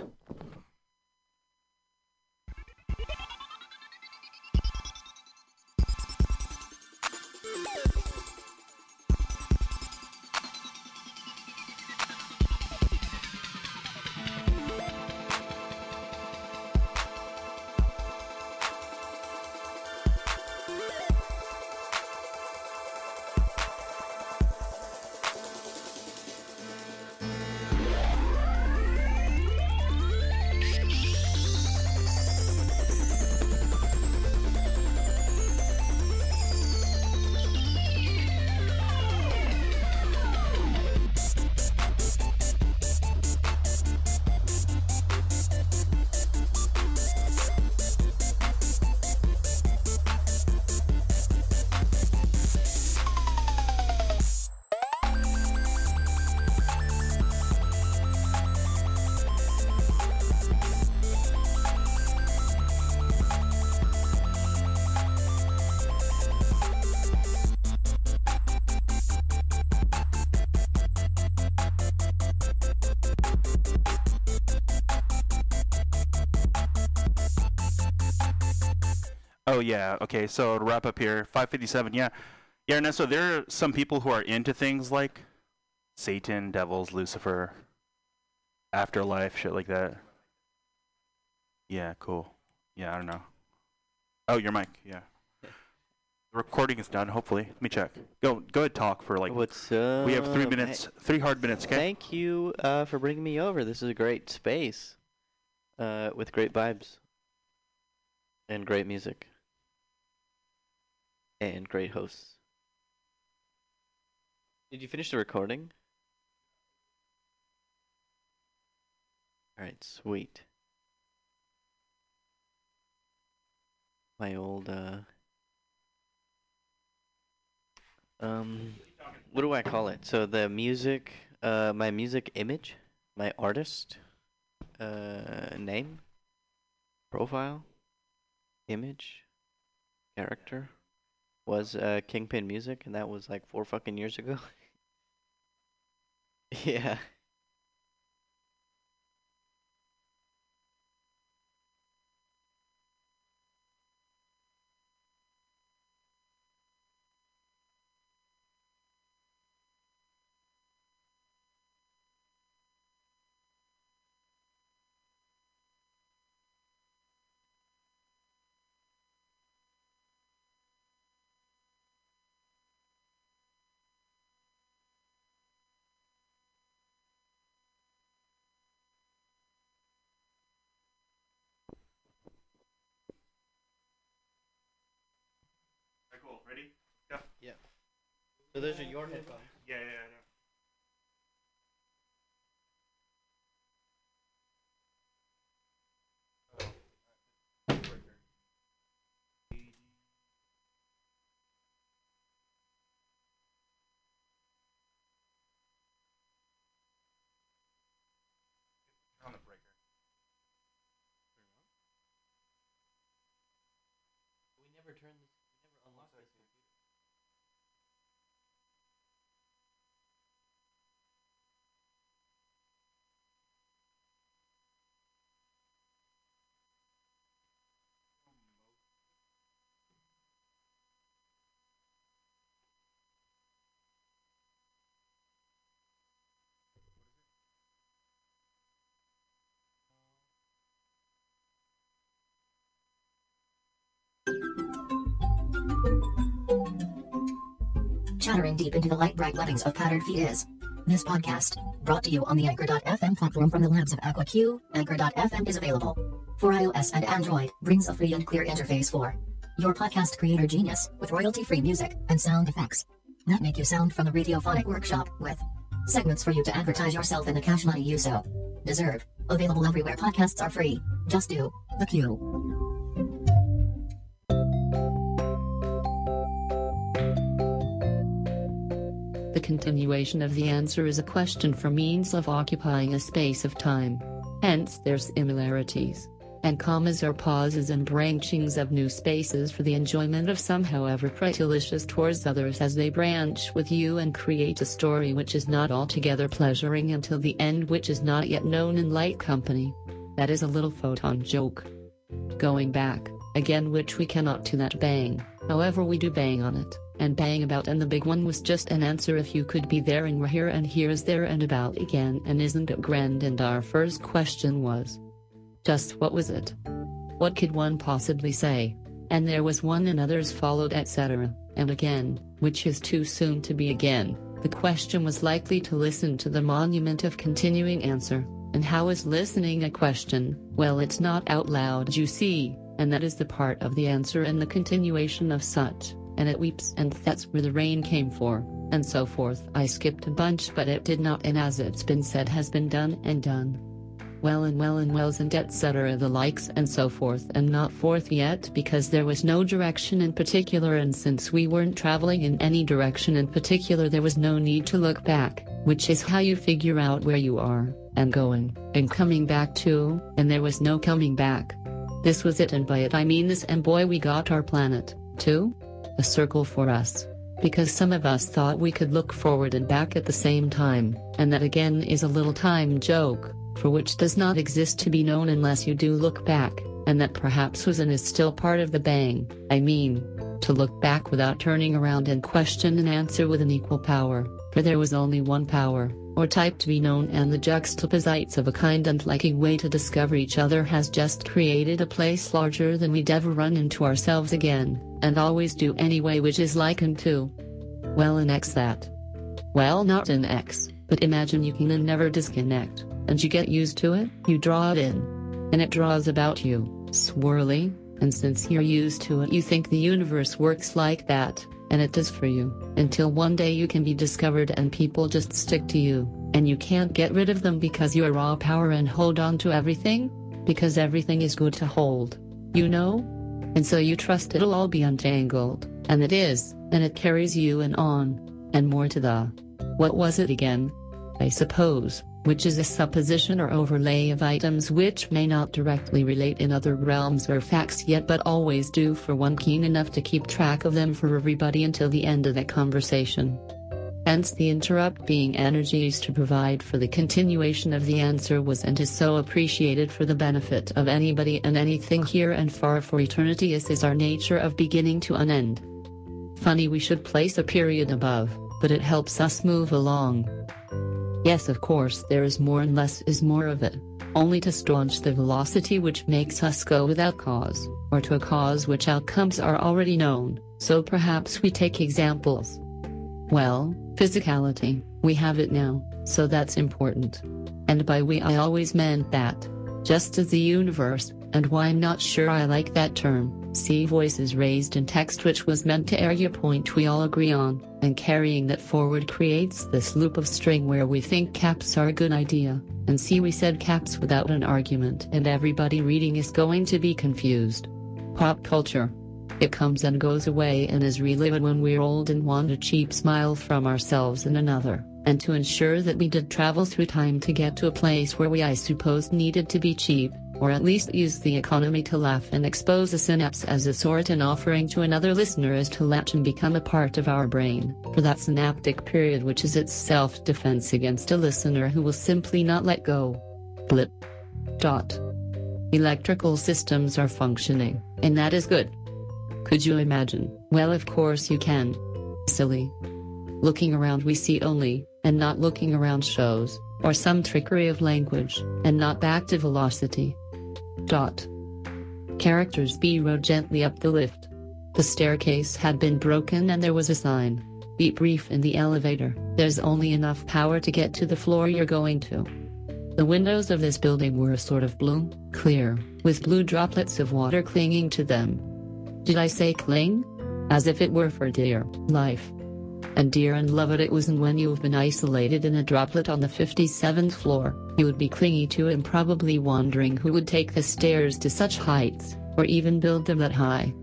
Yeah. Okay. So to wrap up here, 557. Yeah, Yeah, and so there are some people who are into things like Satan, devils, Lucifer, afterlife, shit like that. Yeah, cool. Yeah, I don't know. Oh, your mic. Yeah. The recording is done. Hopefully, let me check. Go, go ahead. Talk for like. What's up? We have three minutes, three hard minutes. Okay. Thank you uh, for bringing me over. This is a great space uh, with great vibes and great music and great hosts. Did you finish the recording? All right, sweet. My old uh um what do I call it? So the music uh my music image, my artist uh name, profile, image, character was uh Kingpin Music and that was like 4 fucking years ago. yeah. Go. Yeah. So those are your headphones. Yeah, yeah, yeah. On the never turned this Chattering deep into the light bright lettings of patterned feet is this podcast, brought to you on the Anchor.fm platform from the labs of AquaQ. Anchor.fm is available for iOS and Android, brings a free and clear interface for your podcast creator genius with royalty free music and sound effects that make you sound from the radiophonic workshop with segments for you to advertise yourself in the cash money you so deserve. Available everywhere podcasts are free. Just do the Q. The continuation of the answer is a question for means of occupying a space of time. Hence their similarities. And commas are pauses and branchings of new spaces for the enjoyment of some however pretylicious towards others as they branch with you and create a story which is not altogether pleasuring until the end which is not yet known in light company. That is a little photon joke. Going back, again which we cannot to that bang, however we do bang on it, and bang about and the big one was just an answer if you could be there and were here and here's there and about again and isn't it grand and our first question was. Just what was it? What could one possibly say? And there was one and others followed etc. And again, which is too soon to be again, the question was likely to listen to the monument of continuing answer. And how is listening a question? Well, it's not out loud, you see, and that is the part of the answer and the continuation of such, and it weeps and that's where the rain came for, and so forth. I skipped a bunch, but it did not, and as it's been said, has been done and done. Well and well and wells and etc. the likes and so forth and not forth yet because there was no direction in particular and since we weren't traveling in any direction in particular there was no need to look back, which is how you figure out where you are, and going, and coming back to, and there was no coming back. This was it and by it I mean this and boy we got our planet, too? A circle for us. Because some of us thought we could look forward and back at the same time, and that again is a little time joke for which does not exist to be known unless you do look back, and that perhaps was and is still part of the bang, I mean. to look back without turning around and question and answer with an equal power, for there was only one power, or type to be known and the juxtaposites of a kind and liking way to discover each other has just created a place larger than we'd ever run into ourselves again, and always do anyway which is likened to. Well an X that. Well not an X, but imagine you can and never disconnect, and you get used to it, you draw it in. And it draws about you, swirly, and since you're used to it you think the universe works like that, and it does for you, until one day you can be discovered and people just stick to you, and you can't get rid of them because you're raw power and hold on to everything? Because everything is good to hold. You know? And so you trust it'll all be untangled, and it is, and it carries you and on, and more to the. What was it again? I suppose, which is a supposition or overlay of items which may not directly relate in other realms or facts yet but always do for one keen enough to keep track of them for everybody until the end of the conversation. Hence the interrupt being energies to provide for the continuation of the answer was and is so appreciated for the benefit of anybody and anything here and far for eternity as is our nature of beginning to unend. Funny we should place a period above, but it helps us move along. Yes of course there is more and less is more of it, only to staunch the velocity which makes us go without cause, or to a cause which outcomes are already known, so perhaps we take examples. Well, physicality, we have it now, so that's important. And by we I always meant that. Just as the universe, and why I'm not sure I like that term, see voices raised in text which was meant to argue a point we all agree on, and carrying that forward creates this loop of string where we think caps are a good idea, and see we said caps without an argument and everybody reading is going to be confused. Pop culture. It comes and goes away and is relived when we're old and want a cheap smile from ourselves and another, and to ensure that we did travel through time to get to a place where we I suppose needed to be cheap, or at least use the economy to laugh and expose a synapse as a sort and offering to another listener is to latch and become a part of our brain, for that synaptic period which is its self-defense against a listener who will simply not let go. Blip. Dot. Electrical systems are functioning, and that is good. Could you imagine? Well, of course you can. Silly. Looking around, we see only, and not looking around shows, or some trickery of language, and not back to velocity. Dot. Characters B rode gently up the lift. The staircase had been broken and there was a sign. Be brief in the elevator, there's only enough power to get to the floor you're going to. The windows of this building were a sort of blue, clear, with blue droplets of water clinging to them. Did I say cling? As if it were for dear life. And dear and loved it was and when you've been isolated in a droplet on the 57th floor, you would be clingy to and probably wondering who would take the stairs to such heights, or even build them that high.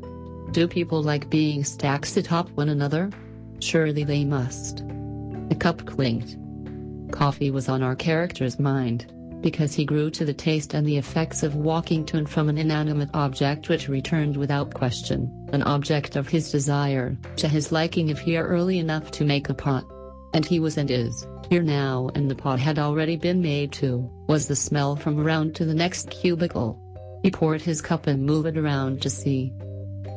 Do people like being stacks atop one another? Surely they must. The cup clinked. Coffee was on our character's mind, because he grew to the taste and the effects of walking to and from an inanimate object which returned without question, an object of his desire, to his liking if here early enough to make a pot. And he was and is, here now and the pot had already been made too, was the smell from around to the next cubicle. He poured his cup and moved it around to see.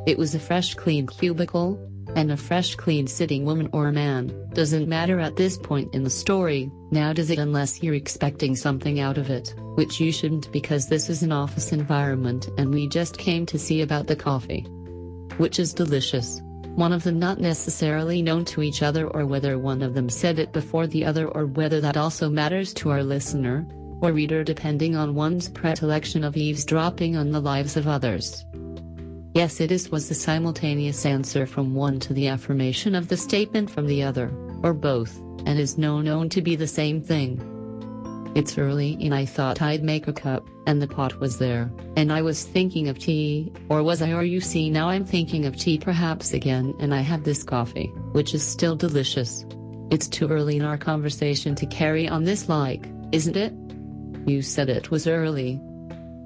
It was a fresh clean cubicle, and a fresh clean sitting woman or a man, doesn't matter at this point in the story, now does it unless you're expecting something out of it, which you shouldn't because this is an office environment and we just came to see about the coffee. Which is delicious. One of them not necessarily known to each other or whether one of them said it before the other or whether that also matters to our listener, or reader depending on one's predilection of eavesdropping on the lives of others. Yes, it is was the simultaneous answer from one to the affirmation of the statement from the other, or both, and is known known to be the same thing. It's early and I thought I'd make a cup, and the pot was there, and I was thinking of tea, or was I or you see now I'm thinking of tea perhaps again and I have this coffee, which is still delicious. It's too early in our conversation to carry on this like, isn't it? You said it was early,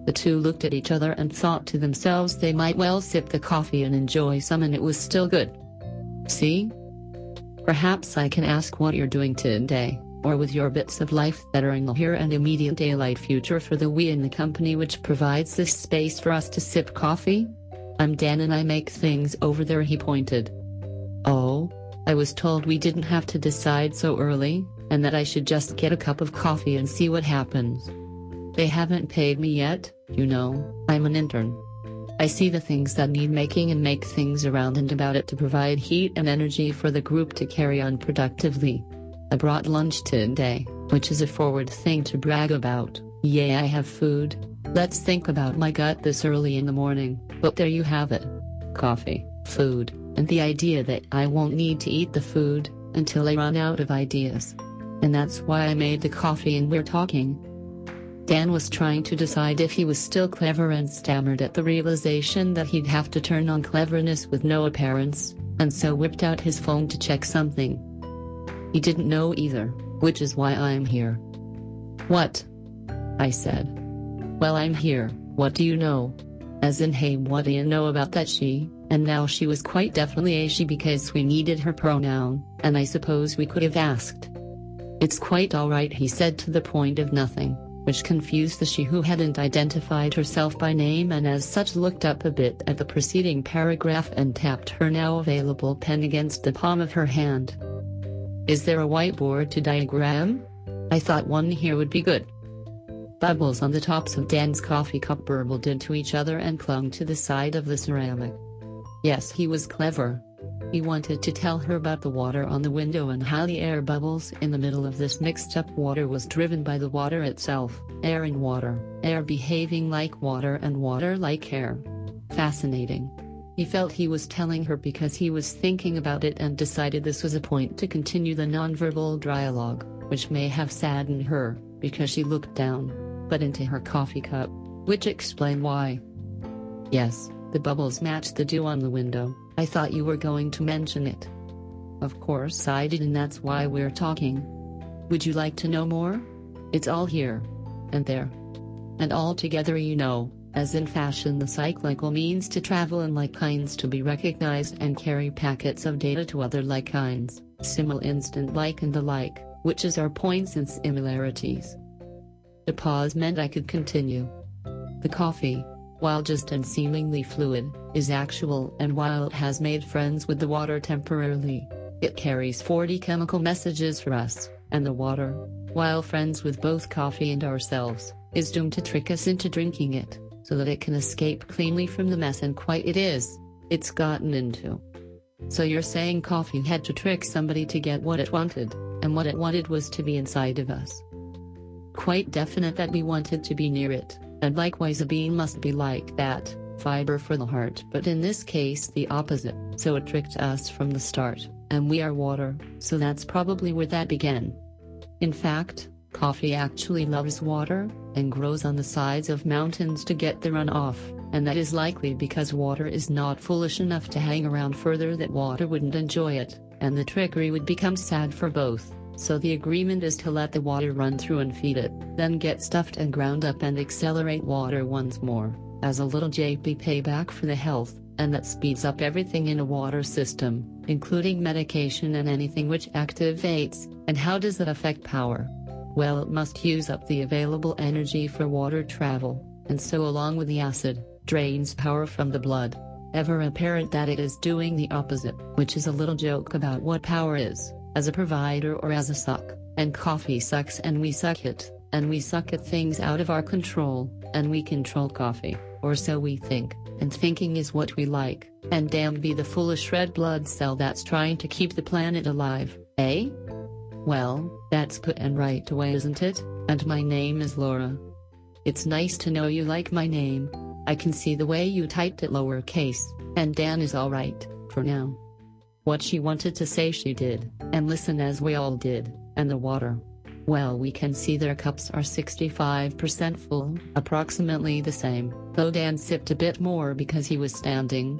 the two looked at each other and thought to themselves they might well sip the coffee and enjoy some and it was still good. See? Perhaps I can ask what you're doing today, or with your bits of life that are in the here and immediate daylight future for the we in the company which provides this space for us to sip coffee? I'm Dan and I make things over there, he pointed. Oh, I was told we didn't have to decide so early, and that I should just get a cup of coffee and see what happens. They haven't paid me yet, you know, I'm an intern. I see the things that need making and make things around and about it to provide heat and energy for the group to carry on productively. I brought lunch today, which is a forward thing to brag about. Yay, I have food. Let's think about my gut this early in the morning, but there you have it. Coffee, food, and the idea that I won't need to eat the food until I run out of ideas. And that's why I made the coffee and we're talking. Dan was trying to decide if he was still clever and stammered at the realization that he'd have to turn on cleverness with no appearance, and so whipped out his phone to check something. He didn't know either, which is why I'm here. What? I said. Well, I'm here, what do you know? As in, hey, what do you know about that she? And now she was quite definitely a she because we needed her pronoun, and I suppose we could have asked. It's quite alright, he said to the point of nothing which confused the she who hadn't identified herself by name and as such looked up a bit at the preceding paragraph and tapped her now available pen against the palm of her hand. Is there a whiteboard to diagram? I thought one here would be good. Bubbles on the tops of Dan's coffee cup burbled into each other and clung to the side of the ceramic. Yes, he was clever. He wanted to tell her about the water on the window and how the air bubbles in the middle of this mixed up water was driven by the water itself, air and water, air behaving like water and water like air. Fascinating. He felt he was telling her because he was thinking about it and decided this was a point to continue the nonverbal dialogue, which may have saddened her, because she looked down, but into her coffee cup, which explained why. Yes, the bubbles matched the dew on the window. I thought you were going to mention it. Of course I did, and that's why we're talking. Would you like to know more? It's all here. And there. And all together, you know, as in fashion, the cyclical means to travel and like kinds to be recognized and carry packets of data to other like kinds, simul instant like and the like, which is our points and similarities. The pause meant I could continue. The coffee, while just and seemingly fluid, is actual and while it has made friends with the water temporarily, it carries 40 chemical messages for us, and the water, while friends with both coffee and ourselves, is doomed to trick us into drinking it, so that it can escape cleanly from the mess and quite it is, it's gotten into. So you're saying coffee had to trick somebody to get what it wanted, and what it wanted was to be inside of us. Quite definite that we wanted to be near it, and likewise a bean must be like that, fiber for the heart but in this case the opposite, so it tricked us from the start, and we are water, so that's probably where that began. In fact, coffee actually loves water, and grows on the sides of mountains to get the runoff, and that is likely because water is not foolish enough to hang around further that water wouldn't enjoy it, and the trickery would become sad for both. So the agreement is to let the water run through and feed it, then get stuffed and ground up and accelerate water once more, as a little JP payback for the health, and that speeds up everything in a water system, including medication and anything which activates, and how does that affect power? Well it must use up the available energy for water travel, and so along with the acid, drains power from the blood. Ever apparent that it is doing the opposite, which is a little joke about what power is as a provider or as a suck, and coffee sucks and we suck it, and we suck at things out of our control, and we control coffee, or so we think, and thinking is what we like, and damn be the foolish red blood cell that's trying to keep the planet alive, eh? Well, that's put and right away isn't it, and my name is Laura. It's nice to know you like my name, I can see the way you typed it lowercase, and Dan is alright, for now. What she wanted to say she did, and listen as we all did, and the water. Well, we can see their cups are 65% full, approximately the same, though Dan sipped a bit more because he was standing,